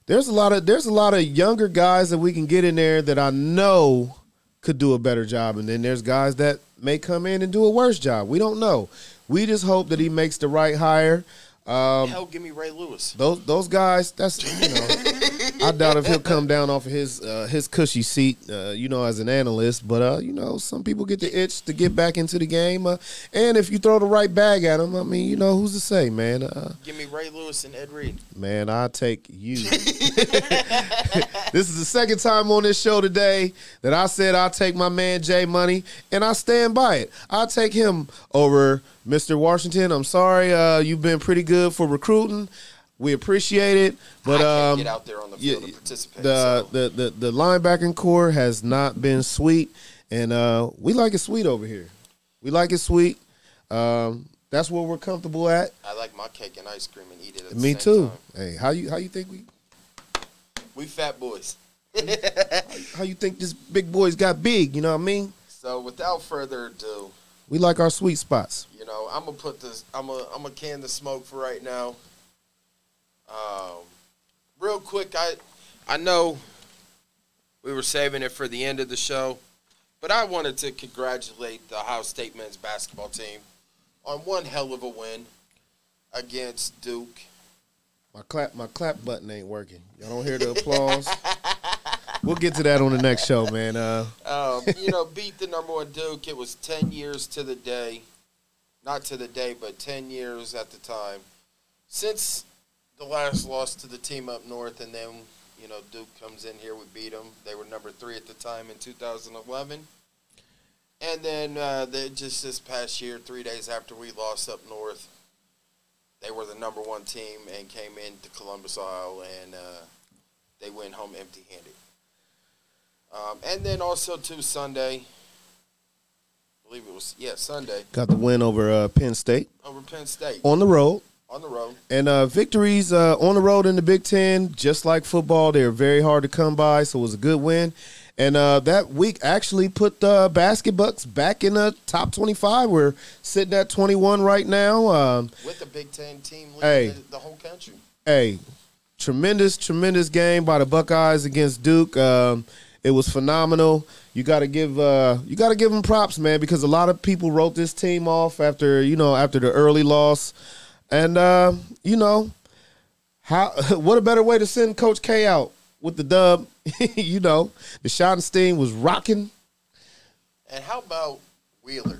there's a lot of there's a lot of younger guys that we can get in there that I know could do a better job, and then there's guys that may come in and do a worse job. We don't know. We just hope that he makes the right hire. Um, Hell, give me Ray Lewis. those those guys, that's you know, I doubt if he'll come down off of his uh, his cushy seat, uh, you know, as an analyst. But uh, you know, some people get the itch to get back into the game, uh, and if you throw the right bag at him, I mean, you know, who's to say, man? Uh, Give me Ray Lewis and Ed Reed. man, I take you. this is the second time on this show today that I said I'll take my man Jay Money, and I stand by it. I'll take him over Mr. Washington. I'm sorry, uh, you've been pretty good for recruiting. We appreciate it, but um, get out there on the yeah, field and participate. the, so. the the the linebacking core has not been sweet, and uh, we like it sweet over here. We like it sweet. Um, that's where we're comfortable at. I like my cake and ice cream and eat it. Me too. time. Hey, how you how you think we We fat boys. how you think this big boy's got big? You know what I mean? So without further ado, We like our sweet spots. you know, I'm gonna put this. I'm gonna I'm gonna can the smoke for right now. Um, real quick, I I know we were saving it for the end of the show, but I wanted to congratulate the Ohio State men's basketball team on one hell of a win against Duke. My clap my clap button ain't working. Y'all don't hear the applause. we'll get to that on the next show, man. Uh, Um, you know, beat the number one Duke. It was ten years to the day, not to the day, but ten years at the time since the last loss to the team up north, and then you know Duke comes in here. We beat them. They were number three at the time in 2011, and then uh, they, just this past year, three days after we lost up north, they were the number one team and came into Columbus, Ohio, and uh, they went home empty-handed. Um, and then also to Sunday, I believe it was yeah Sunday got the win over uh, Penn State over Penn State on the road. On the road. And uh, victories uh, on the road in the Big Ten, just like football, they're very hard to come by. So it was a good win. And uh, that week actually put the Basket Bucks back in the top 25. We're sitting at 21 right now. Um, with the Big Ten team leading Hey. the, the whole country. hey, tremendous, tremendous game by the Buckeyes against Duke. Um, it was phenomenal. You got to give uh, you got to give them props, man, because a lot of people wrote this team off after you know after the early loss, and uh, you know how what a better way to send Coach K out with the dub. you know, the Schottenstein was rocking. And how about Wheeler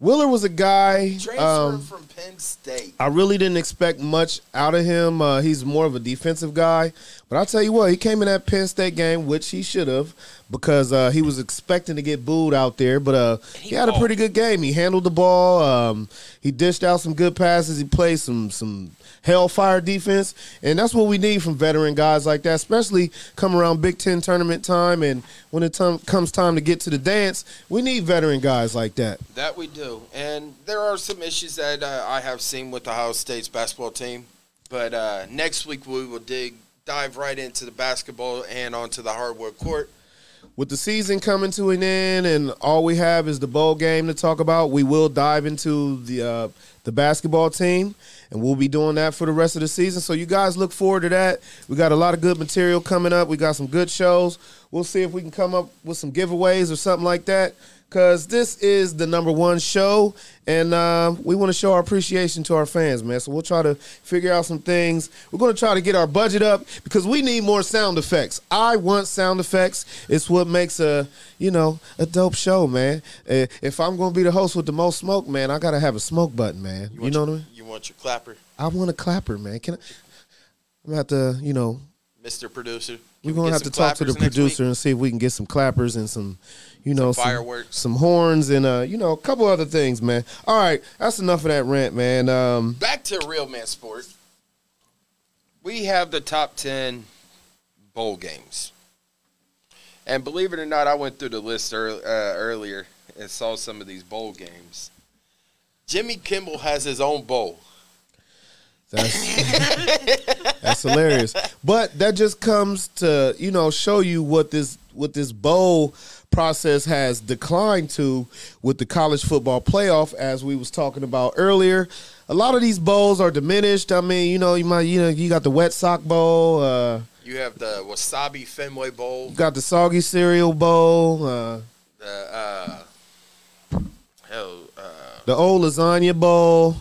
Wheeler was a guy. transferred um, from Penn State? I really didn't expect much out of him. Uh, he's more of a defensive guy. But I'll tell you what, he came in that Penn State game, which he should have, because uh, he was expecting to get booed out there. But uh, he, had a pretty good game. He handled the ball. Um, he dished out some good passes. He played some some hellfire defense, and that's what we need from veteran guys like that, especially come around Big Ten tournament time. And when it time, comes time to get to the dance, we need veteran guys like that. That we do. And there are some issues that uh, I have seen with Ohio State's basketball team. But uh, next week we will dig dive right into the basketball and onto the hardwood court. with the season coming to an end and all we have is the bowl game to talk about, we will dive into the uh, the basketball team, and we'll be doing that for the rest of the season. So you guys look forward to that. We got a lot of good material coming up. We got some good shows. We'll see if we can come up with some giveaways or something like that. Cause this is the number one show, and uh, we want to show our appreciation to our fans, man. So we'll try to figure out some things. We're going to try to get our budget up because we need more sound effects. I want sound effects. It's what makes a you know a dope show, man. Uh, If I'm going to be the host with the most smoke, man, I got to have a smoke button, man. You, want know your, what I mean? You want your clapper, I want a clapper, man. Can I? I'm gonna have to, you know, Mr. Producer. We're gonna get have to talk to the producer week? and see if we can get some clappers and some, you know, Some fireworks. some, horns, and uh, you know, a couple other things, man. All right, that's enough of that rant, man. Um, Back to real man sport. We have the top ten bowl games, and believe it or not, I went through the list ear- uh, earlier and saw some of these bowl games. Jimmy Kimmel has his own bowl. That's that's hilarious. But that just comes to you know show you what this what this bowl process has declined to with the college football playoff, as we was talking about earlier. A lot of these bowls are diminished. I mean, you know, you might you know you got the wet sock bowl, uh, You have the Wasabi Fenway Bowl, you got the soggy cereal bowl, uh, the uh, hell, uh, the old lasagna bowl.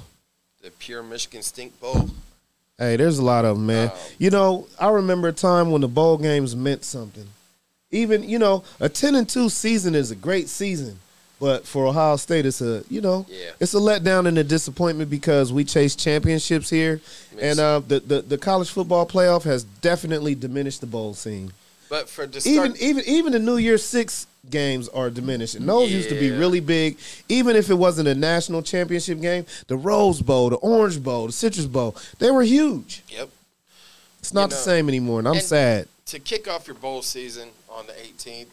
Pure Michigan Stink Bowl. Hey, there's a lot of them, man. Um, you know, I remember a time when the bowl games meant something. Even, you know, a 10 and 2 season is a great season. But for Ohio State, it's a, you know, Yeah. it's a letdown and a disappointment because we chase championships here. And uh, the, the, the college football playoff has definitely diminished the bowl scene. But for Even start, even even the New Year Six games are diminishing. those used to be really big. Even if it wasn't a national championship game, the Rose Bowl, the Orange Bowl, the Citrus Bowl, they were huge. yep. It's not You the same anymore, and I'm and- sad. To kick off your bowl season on the 18th,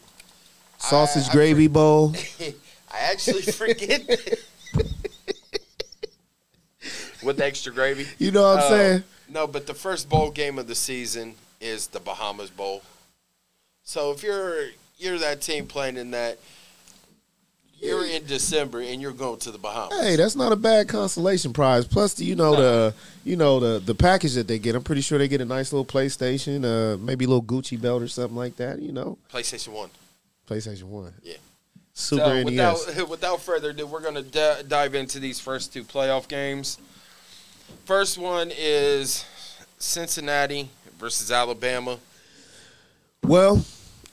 Sausage I gravy bowl. I actually forget. With extra gravy. You know what I'm Uh, saying? No, but the first bowl game of the season is the Bahamas Bowl. So if you're you're that team playing in that, you're in December and you're going to the Bahamas. Hey, that's not a bad consolation prize. Plus, you know the you know the the package that they get. I'm pretty sure they get a nice little PlayStation, uh, maybe a little Gucci belt or something like that. You know, PlayStation One. PlayStation One. Yeah. Super so NES. without without further ado, we're gonna d- dive into these first two playoff games. First one is Cincinnati versus Alabama. Well,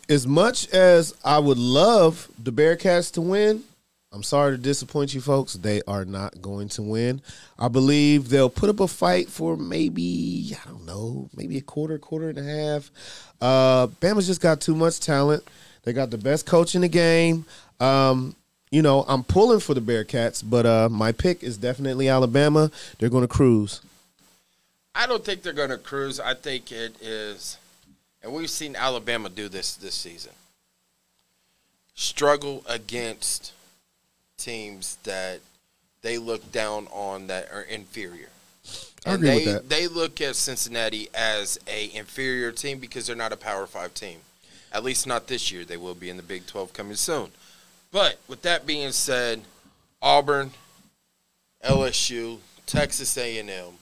as much as I would love the Bearcats to win, I'm sorry to disappoint you folks. They are not going to win. I believe they'll put up a fight for maybe, I don't know, maybe a quarter, quarter and a half. Uh, Bama's just got too much talent. They got the best coach in the game. Um, you know, I'm pulling for the Bearcats, but uh, my pick is definitely Alabama. They're going to cruise. I don't think they're gonna cruise. I think it is, and we've seen Alabama do this this season. Struggle against teams that they look down on that are inferior. I And agree they, with that. They look at Cincinnati as a inferior team because they're not a Power Five team. At least not this year. They will be in the Big Twelve coming soon. But with that being said, Auburn, LSU, Texas A&M,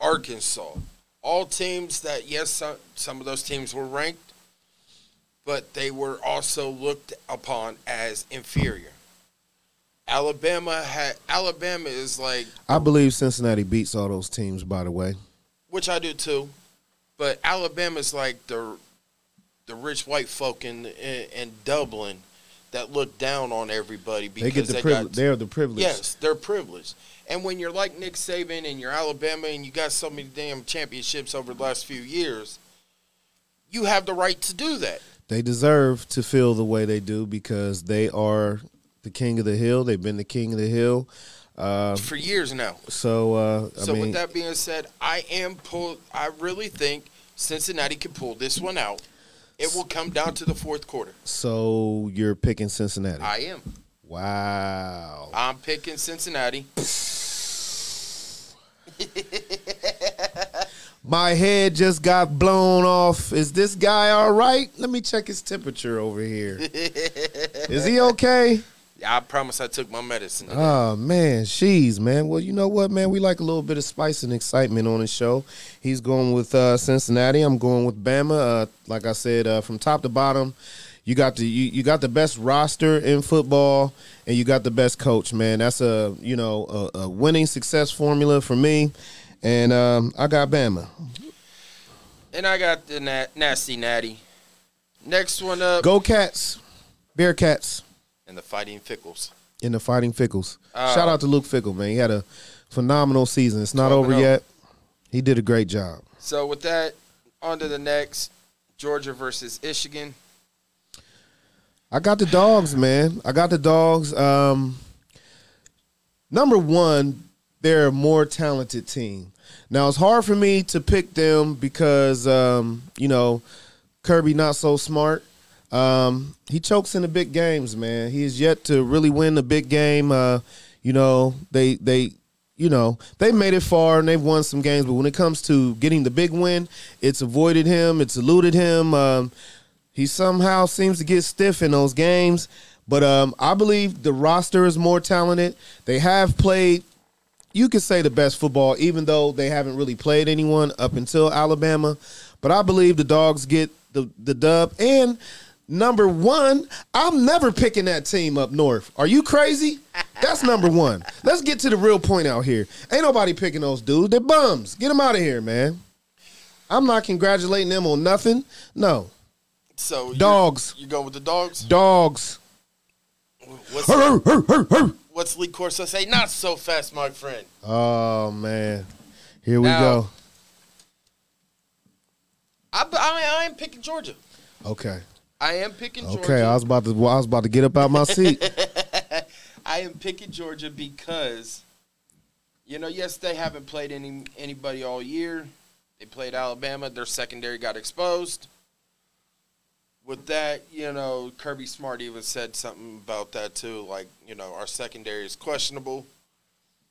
Arkansas, all teams that yes, some, some of those teams were ranked, but they were also looked upon as inferior. Alabama had Alabama is like I believe Cincinnati beats all those teams, by the way. which I do too, but Alabama's like the the rich white folk in in, in Dublin that look down on everybody They because get the they privilege. They're the privilege. yes, they're privileged. And when you're like Nick Saban and you're Alabama and you got so many damn championships over the last few years, you have the right to do that. They deserve to feel the way they do because they are the king of the hill. They've been the king of the hill. Uh, for years now. so, uh, I So mean, with that being said, I am pull. I really think Cincinnati can pull this one out. It will come down to the fourth quarter. so you're picking Cincinnati. I am. Wow. I'm picking Cincinnati. My head just got blown off. Is this guy all right? Let me check his temperature over here. Is he okay? Yeah, I promise I took my medicine. today. Oh man, she's man. Well, you know what, man? We like a little bit of spice and excitement on the show. He's going with uh, Cincinnati. I'm going with Bama. Uh, like I said, uh, from top to bottom, you got the you, you got the best roster in football, and you got the best coach. Man, that's a you know a, a winning success formula for me, and um, I got Bama. and I got the na- nasty natty. Next one up, Go Cats, Bearcats. and the Fighting Fickells. in the Fighting Fickells. Uh, Shout out to Luke Fickell, man. He had a phenomenal season. It's not over yet. He did a great job. So with that, on to the next, Georgia versus Michigan. I got the dogs, man. I got the dogs. Um, number one, they're a more talented team. Now it's hard for me to pick them because um, you know Kirby not so smart. Um, he chokes in the big games, man. He is yet to really win the big game. Uh, you know they they you know they made it far and they've won some games, but when it comes to getting the big win, it's avoided him. It's eluded him. Um, he somehow seems to get stiff in those games. But um, I believe the roster is more talented. They have played, you could say, the best football, even though they haven't really played anyone up until Alabama. But I believe the dogs get the, the dub. And number one, I'm never picking that team up north. Are you crazy? That's number one. Let's get to the real point out here. Ain't nobody picking those dudes. They're bums. Get them out of here, man. I'm not congratulating them on nothing. No. So Dogs. You go with the dogs? Dogs. What's, Hur, hur, hur, what's Lee Corso say? Not so fast, my friend. Oh man, here we Now- go. I, I, I am picking Georgia. Okay, I am picking Georgia. okay. I was about to, well, I was about to get up out my seat. I am picking Georgia because, you know, yes, they haven't played any anybody all year. They played Alabama. Their secondary got exposed. With that, you know, Kirby Smart even said something about that too. Like, you know, our secondary is questionable.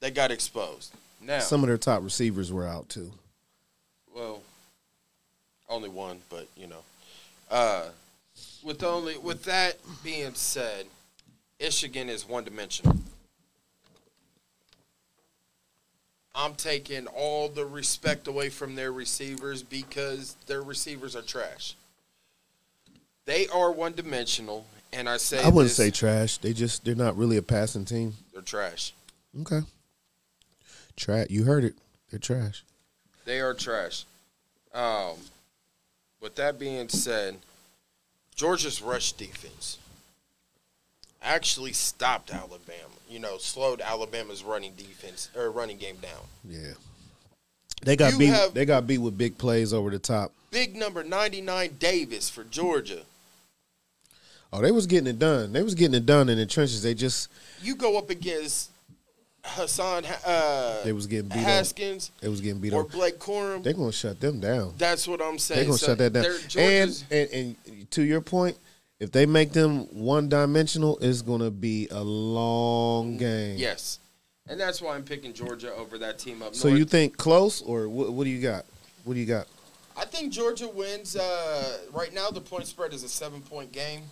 They got exposed. Now, Some of their top receivers were out too. well, only one, but you know, uh, with only with that being said, Michigan is one dimensional. I'm taking all the respect away from their receivers because their receivers are trash. They are one dimensional, and I say I wouldn't this, say trash. They just they're not really a passing team. they're trash. Okay, trash. You heard it. They're trash. They are trash. Um, with that being said, Georgia's rush defense actually stopped Alabama. You know, slowed Alabama's running defense or running game down. Yeah, they got You beat. they got beat with big plays over the top. Big number 99 Davis for Georgia. Oh, they was getting it done. They was getting it done in the trenches. They just You go up against Hassan uh, they was getting beat up. Haskins They was getting beat or up. Blake Corum. They're gonna shut them down. That's what I'm saying. They're gonna So shut that down. And, and and to your point, if they make them one dimensional, it's gonna be a long game. yes. And that's why I'm picking Georgia over that team up So north. you think close, or what, what do you got? What do you got? I think Georgia wins. Uh, right now, the point spread is a seven point game.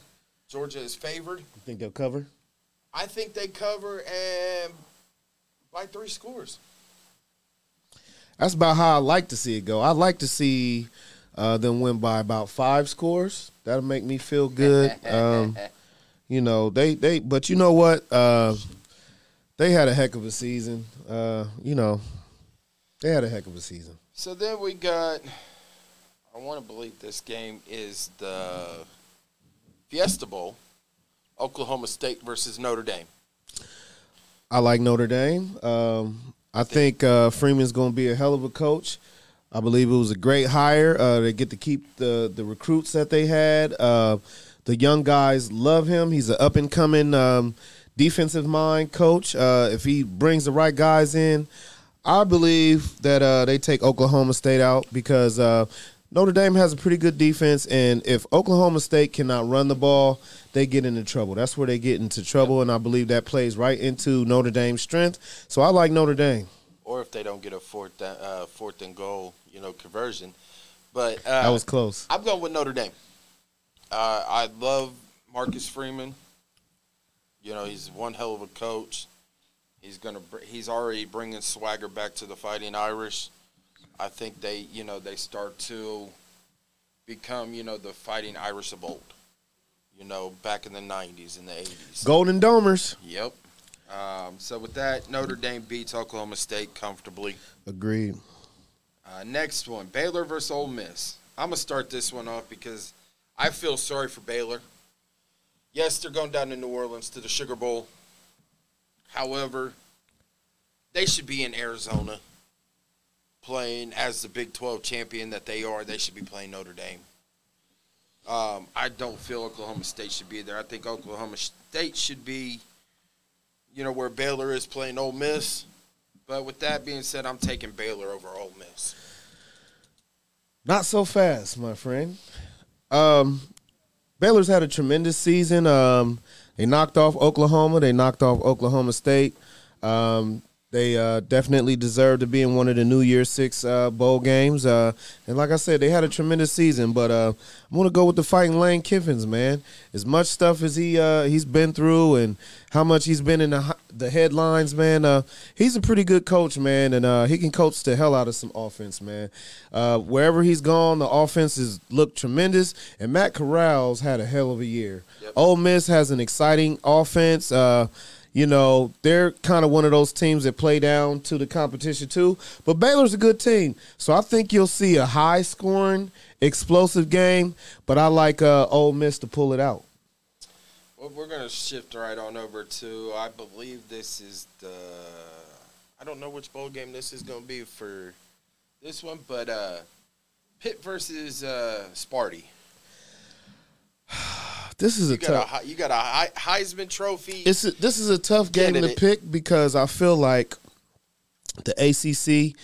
Georgia is favored. You think they'll cover? I think they cover and by three scores. That's about how I like to see it go. I like to see uh, them win by about five scores. That'll make me feel good. Um, you know they they, but you know what? Uh, they had a heck of a season. Uh, you know, they had a heck of a season. So then we got. I want to believe this game is the Fiesta Bowl, Oklahoma State versus Notre Dame. I like Notre Dame. Um, I think uh, Freeman's going to be a hell of a coach. I believe it was a great hire. Uh, they get to keep the the recruits that they had. Uh, the young guys love him. He's an up and coming um, defensive mind coach. Uh, if he brings the right guys in, I believe that uh, they take Oklahoma State out because uh, Notre Dame has a pretty good defense, and if Oklahoma State cannot run the ball, they get into trouble. That's where they get into trouble, and I believe that plays right into Notre Dame's strength. So I like Notre Dame. Or if they don't get a fourth uh, fourth and goal, you know, conversion. But uh, That was close. I'm going with Notre Dame. Uh, I love Marcus Freeman. You know, he's one hell of a coach. He's gonna. He's already bringing swagger back to the Fighting Irish. I think they, you know, they start to become, you know, the Fighting Irish of old. You know, back in the '90s and the '80s. Golden Domers. Yep. Um, so with that, Notre Dame beats Oklahoma State comfortably. Agreed. Uh, next one, Baylor versus Ole Miss. I'm gonna start this one off because I feel sorry for Baylor. Yes, they're going down to New Orleans to the Sugar Bowl. However, they should be in Arizona playing as the Big 12 champion that they are. They should be playing Notre Dame. Um, I don't feel Oklahoma State should be there. I think Oklahoma State should be, you know, where Baylor is playing Ole Miss. But with that being said, I'm taking Baylor over Ole Miss. Not so fast, my friend. Um, Baylor's had a tremendous season. Um, they knocked off Oklahoma. They knocked off Oklahoma State. Um, they uh, definitely deserve to be in one of the New Year's Six uh, bowl games. Uh, and like I said, they had a tremendous season. But uh, I'm gonna go with the fighting Lane Kiffins, man. As much stuff as he uh, he's been through, and how much he's been in the the headlines, man. Uh, he's a pretty good coach, man, and he can coach the hell out of some offense, man. wherever he's gone, the offense has looked tremendous. And Matt Corral's had a hell of a year. Yep. Ole Miss has an exciting offense you know, they're kind of one of those teams that play down to the competition too. But Baylor's a good team. So I think you'll see a high scoring, explosive game. But I like uh, Ole Miss to pull it out. Well, we're going to shift right on over to, I believe this is the, I don't know which bowl game this is going to be for this one, but uh, Pitt versus uh, Sparty. This is you a tough. A, you got a Heisman Trophy. It's a, this is a tough game to it. pick because I feel like the ACC.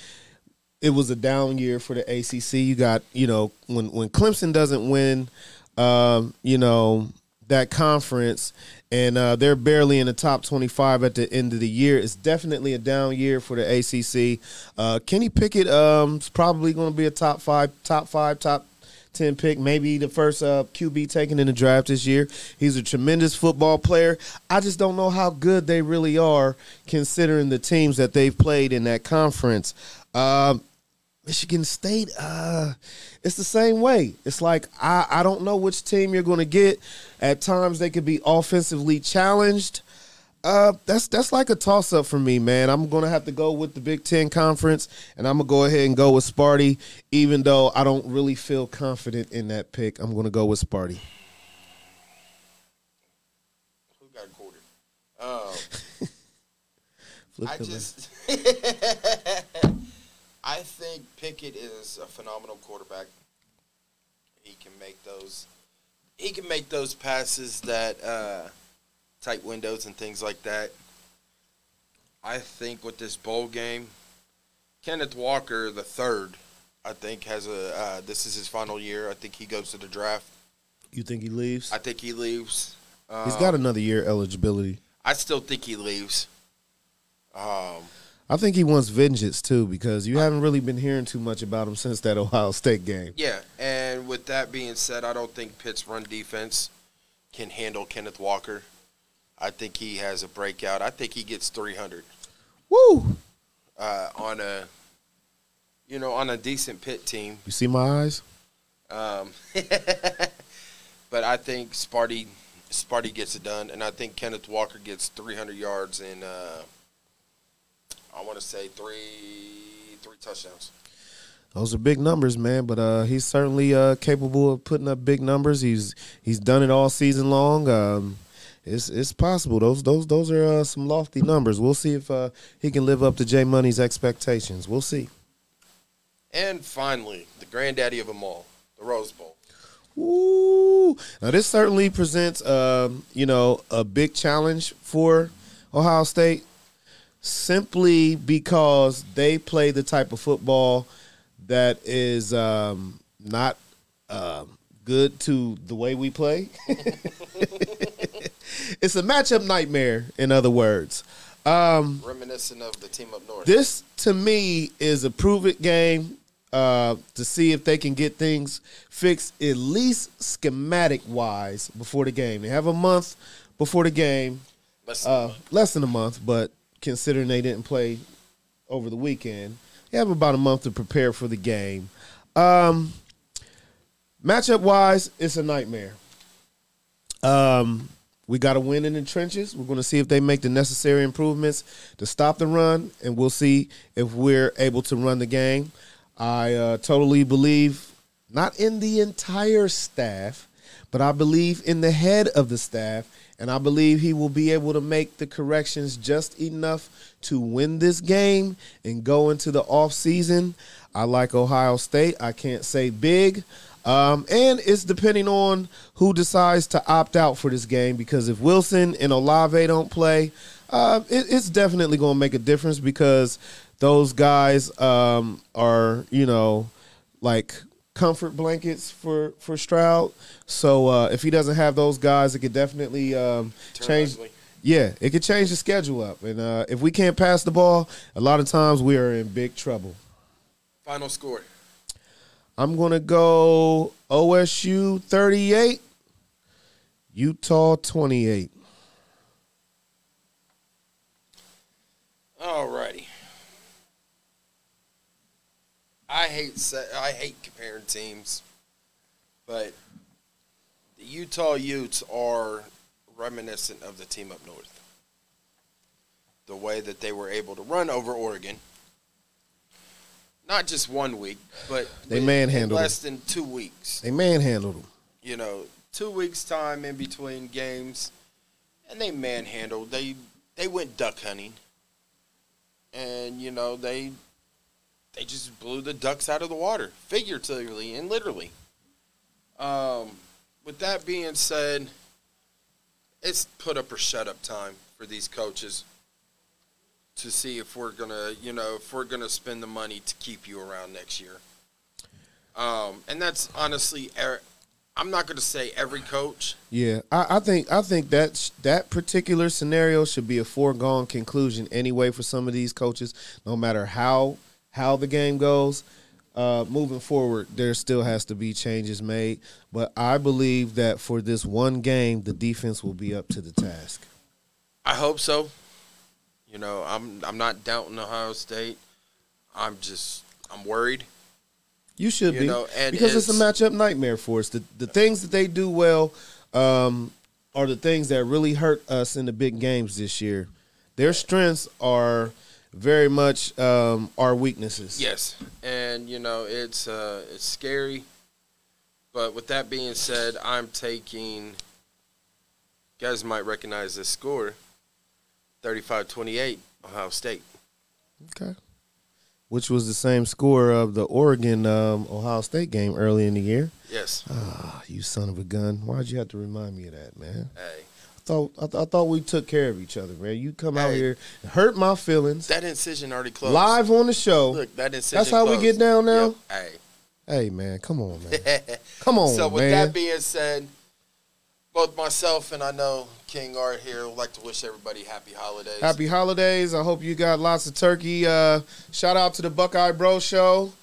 It was a down year for the ACC. You got you know when when Clemson doesn't win, um, you know that conference, and uh, they're barely in the top 25 at the end of the year. It's definitely a down year for the ACC. Uh, Kenny Pickett um, is probably going to be a top five, top five, top 10 pick, maybe the first uh, QB taken in the draft this year. He's a tremendous football player. I just don't know how good they really are considering the teams that they've played in that conference. Uh, Michigan State, uh, it's the same way. It's like I, I don't know which team you're going to get. At times they could be offensively challenged. Uh, that's that's like a toss up for me, man. I'm gonna have to go with the Big Ten conference, and I'm gonna go ahead and go with Sparty, even though I don't really feel confident in that pick. I'm gonna go with Sparty. Who got quartered? Um, I just, I think Pickett is a phenomenal quarterback. He can make those, he can make those passes that. Uh, tight windows and things like that. I think with this bowl game, Kenneth Walker the third, I think has a uh, this is his final year. I think he goes to the draft. You think he leaves? I think he leaves. Um, He's got another year eligibility. I still think he leaves. Um, I think he wants vengeance too because you I, haven't really been hearing too much about him since that Ohio State game. Yeah, and with that being said, I don't think Pitt's run defense can handle Kenneth Walker. I think he has a breakout. I think he gets 300. Woo! Uh, on a, you know, on a decent Pitt team. You see my eyes? Um, but I think Sparty, Sparty gets it done, and I think Kenneth Walker gets 300 yards and uh, I want to say three three touchdowns. Those are big numbers, man. But uh, he's certainly uh, capable of putting up big numbers. He's he's done it all season long. Um, it's it's possible. Those those those are uh, some lofty numbers. We'll see if uh, he can live up to Jay Money's expectations. We'll see. And finally, the granddaddy of them all, the Rose Bowl. Ooh! Now this certainly presents, um, you know, a big challenge for Ohio State, simply because they play the type of football that is um, not uh, good to the way we play. it's a matchup nightmare, in other words. Um, Reminiscent of the team up north. This, to me, is a prove it game uh, to see if they can get things fixed, at least schematic wise, before the game. They have a month before the game. Less than a uh, month. less than a month, but considering they didn't play over the weekend, they have about a month to prepare for the game. Um, matchup wise, it's a nightmare. Um, we got to win in the trenches. We're going to see if they make the necessary improvements to stop the run, and we'll see if we're able to run the game. I uh, totally believe, not in the entire staff, but I believe in the head of the staff, and I believe he will be able to make the corrections just enough to win this game and go into the offseason. I like Ohio State. I can't say big. Um, and it's depending on who decides to opt out for this game because if Wilson and Olave don't play, uh, it, it's definitely going to make a difference because those guys um, are, you know, like comfort blankets for for Stroud. So uh, if he doesn't have those guys, it could definitely um, change. ugly. Yeah, it could change the schedule up. And uh, if we can't pass the ball, a lot of times we are in big trouble. Final score. I'm going to go OSU 38, Utah 28. Alrighty. I hate I hate comparing teams, but the Utah Utes are reminiscent of the team up north. The way that they were able to run over Oregon, not just one week, but They manhandled less than two weeks. They manhandled them. You know, two weeks time in between games, and they manhandled. They they went duck hunting, and you know they they just blew the ducks out of the water, figuratively and literally. Um, with that being said, it's put up or shut up time for these coaches to see if we're gonna, you know, if we're gonna spend the money to keep you around next year. Um, and that's honestly, er- I'm not gonna say every coach. Yeah, I, I think I think that that particular scenario should be a foregone conclusion anyway for some of these coaches. No matter how how the game goes, uh, moving forward, there still has to be changes made. But I believe that for this one game, the defense will be up to the task. I hope so. You know, I'm I'm not doubting Ohio State. I'm just I'm worried. You should You be know, because it's, a matchup nightmare for us. The the things that they do well um, are the things that really hurt us in the big games this year. Their strengths are very much um, our weaknesses. Yes, and you know it's uh, it's scary. But with that being said, I'm taking. You guys might recognize this score. 35-28, Ohio State. Okay. Which was the same score of the Oregon um, Ohio State game early in the year. Yes. Ah, you son of a gun! Why'd you have to remind me of that, man? Hey, I thought I, th- I thought we took care of each other, man. You come out here, and hurt my feelings that incision already closed. live on the show. Look, that incision. That's how we get down now? Yep. Hey. Hey, man, come on, man. Come on, man. so with man. that being said, both myself and I know King Art here would like to wish everybody happy holidays. Happy holidays. I hope you got lots of turkey. Uh, shout out to the Buckeye Bro Show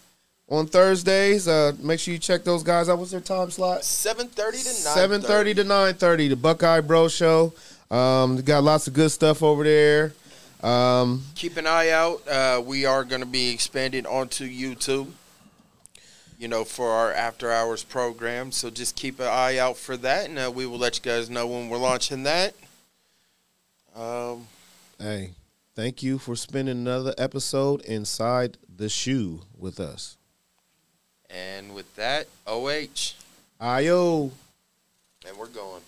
on Thursdays. Uh, make sure you check those guys out. What's their time slot? Seven thirty to nine. Seven thirty to nine thirty. The Buckeye Bro Show. Um, got lots of good stuff over there. Um, Keep an eye out. Uh, we are going to be expanding onto YouTube. You know, for our after hours program. So just keep an eye out for that, and uh, we will let you guys know when we're launching that. Um, hey, thank you for spending another episode inside the shoe with us. and with that, OH, Ayo. and we're going.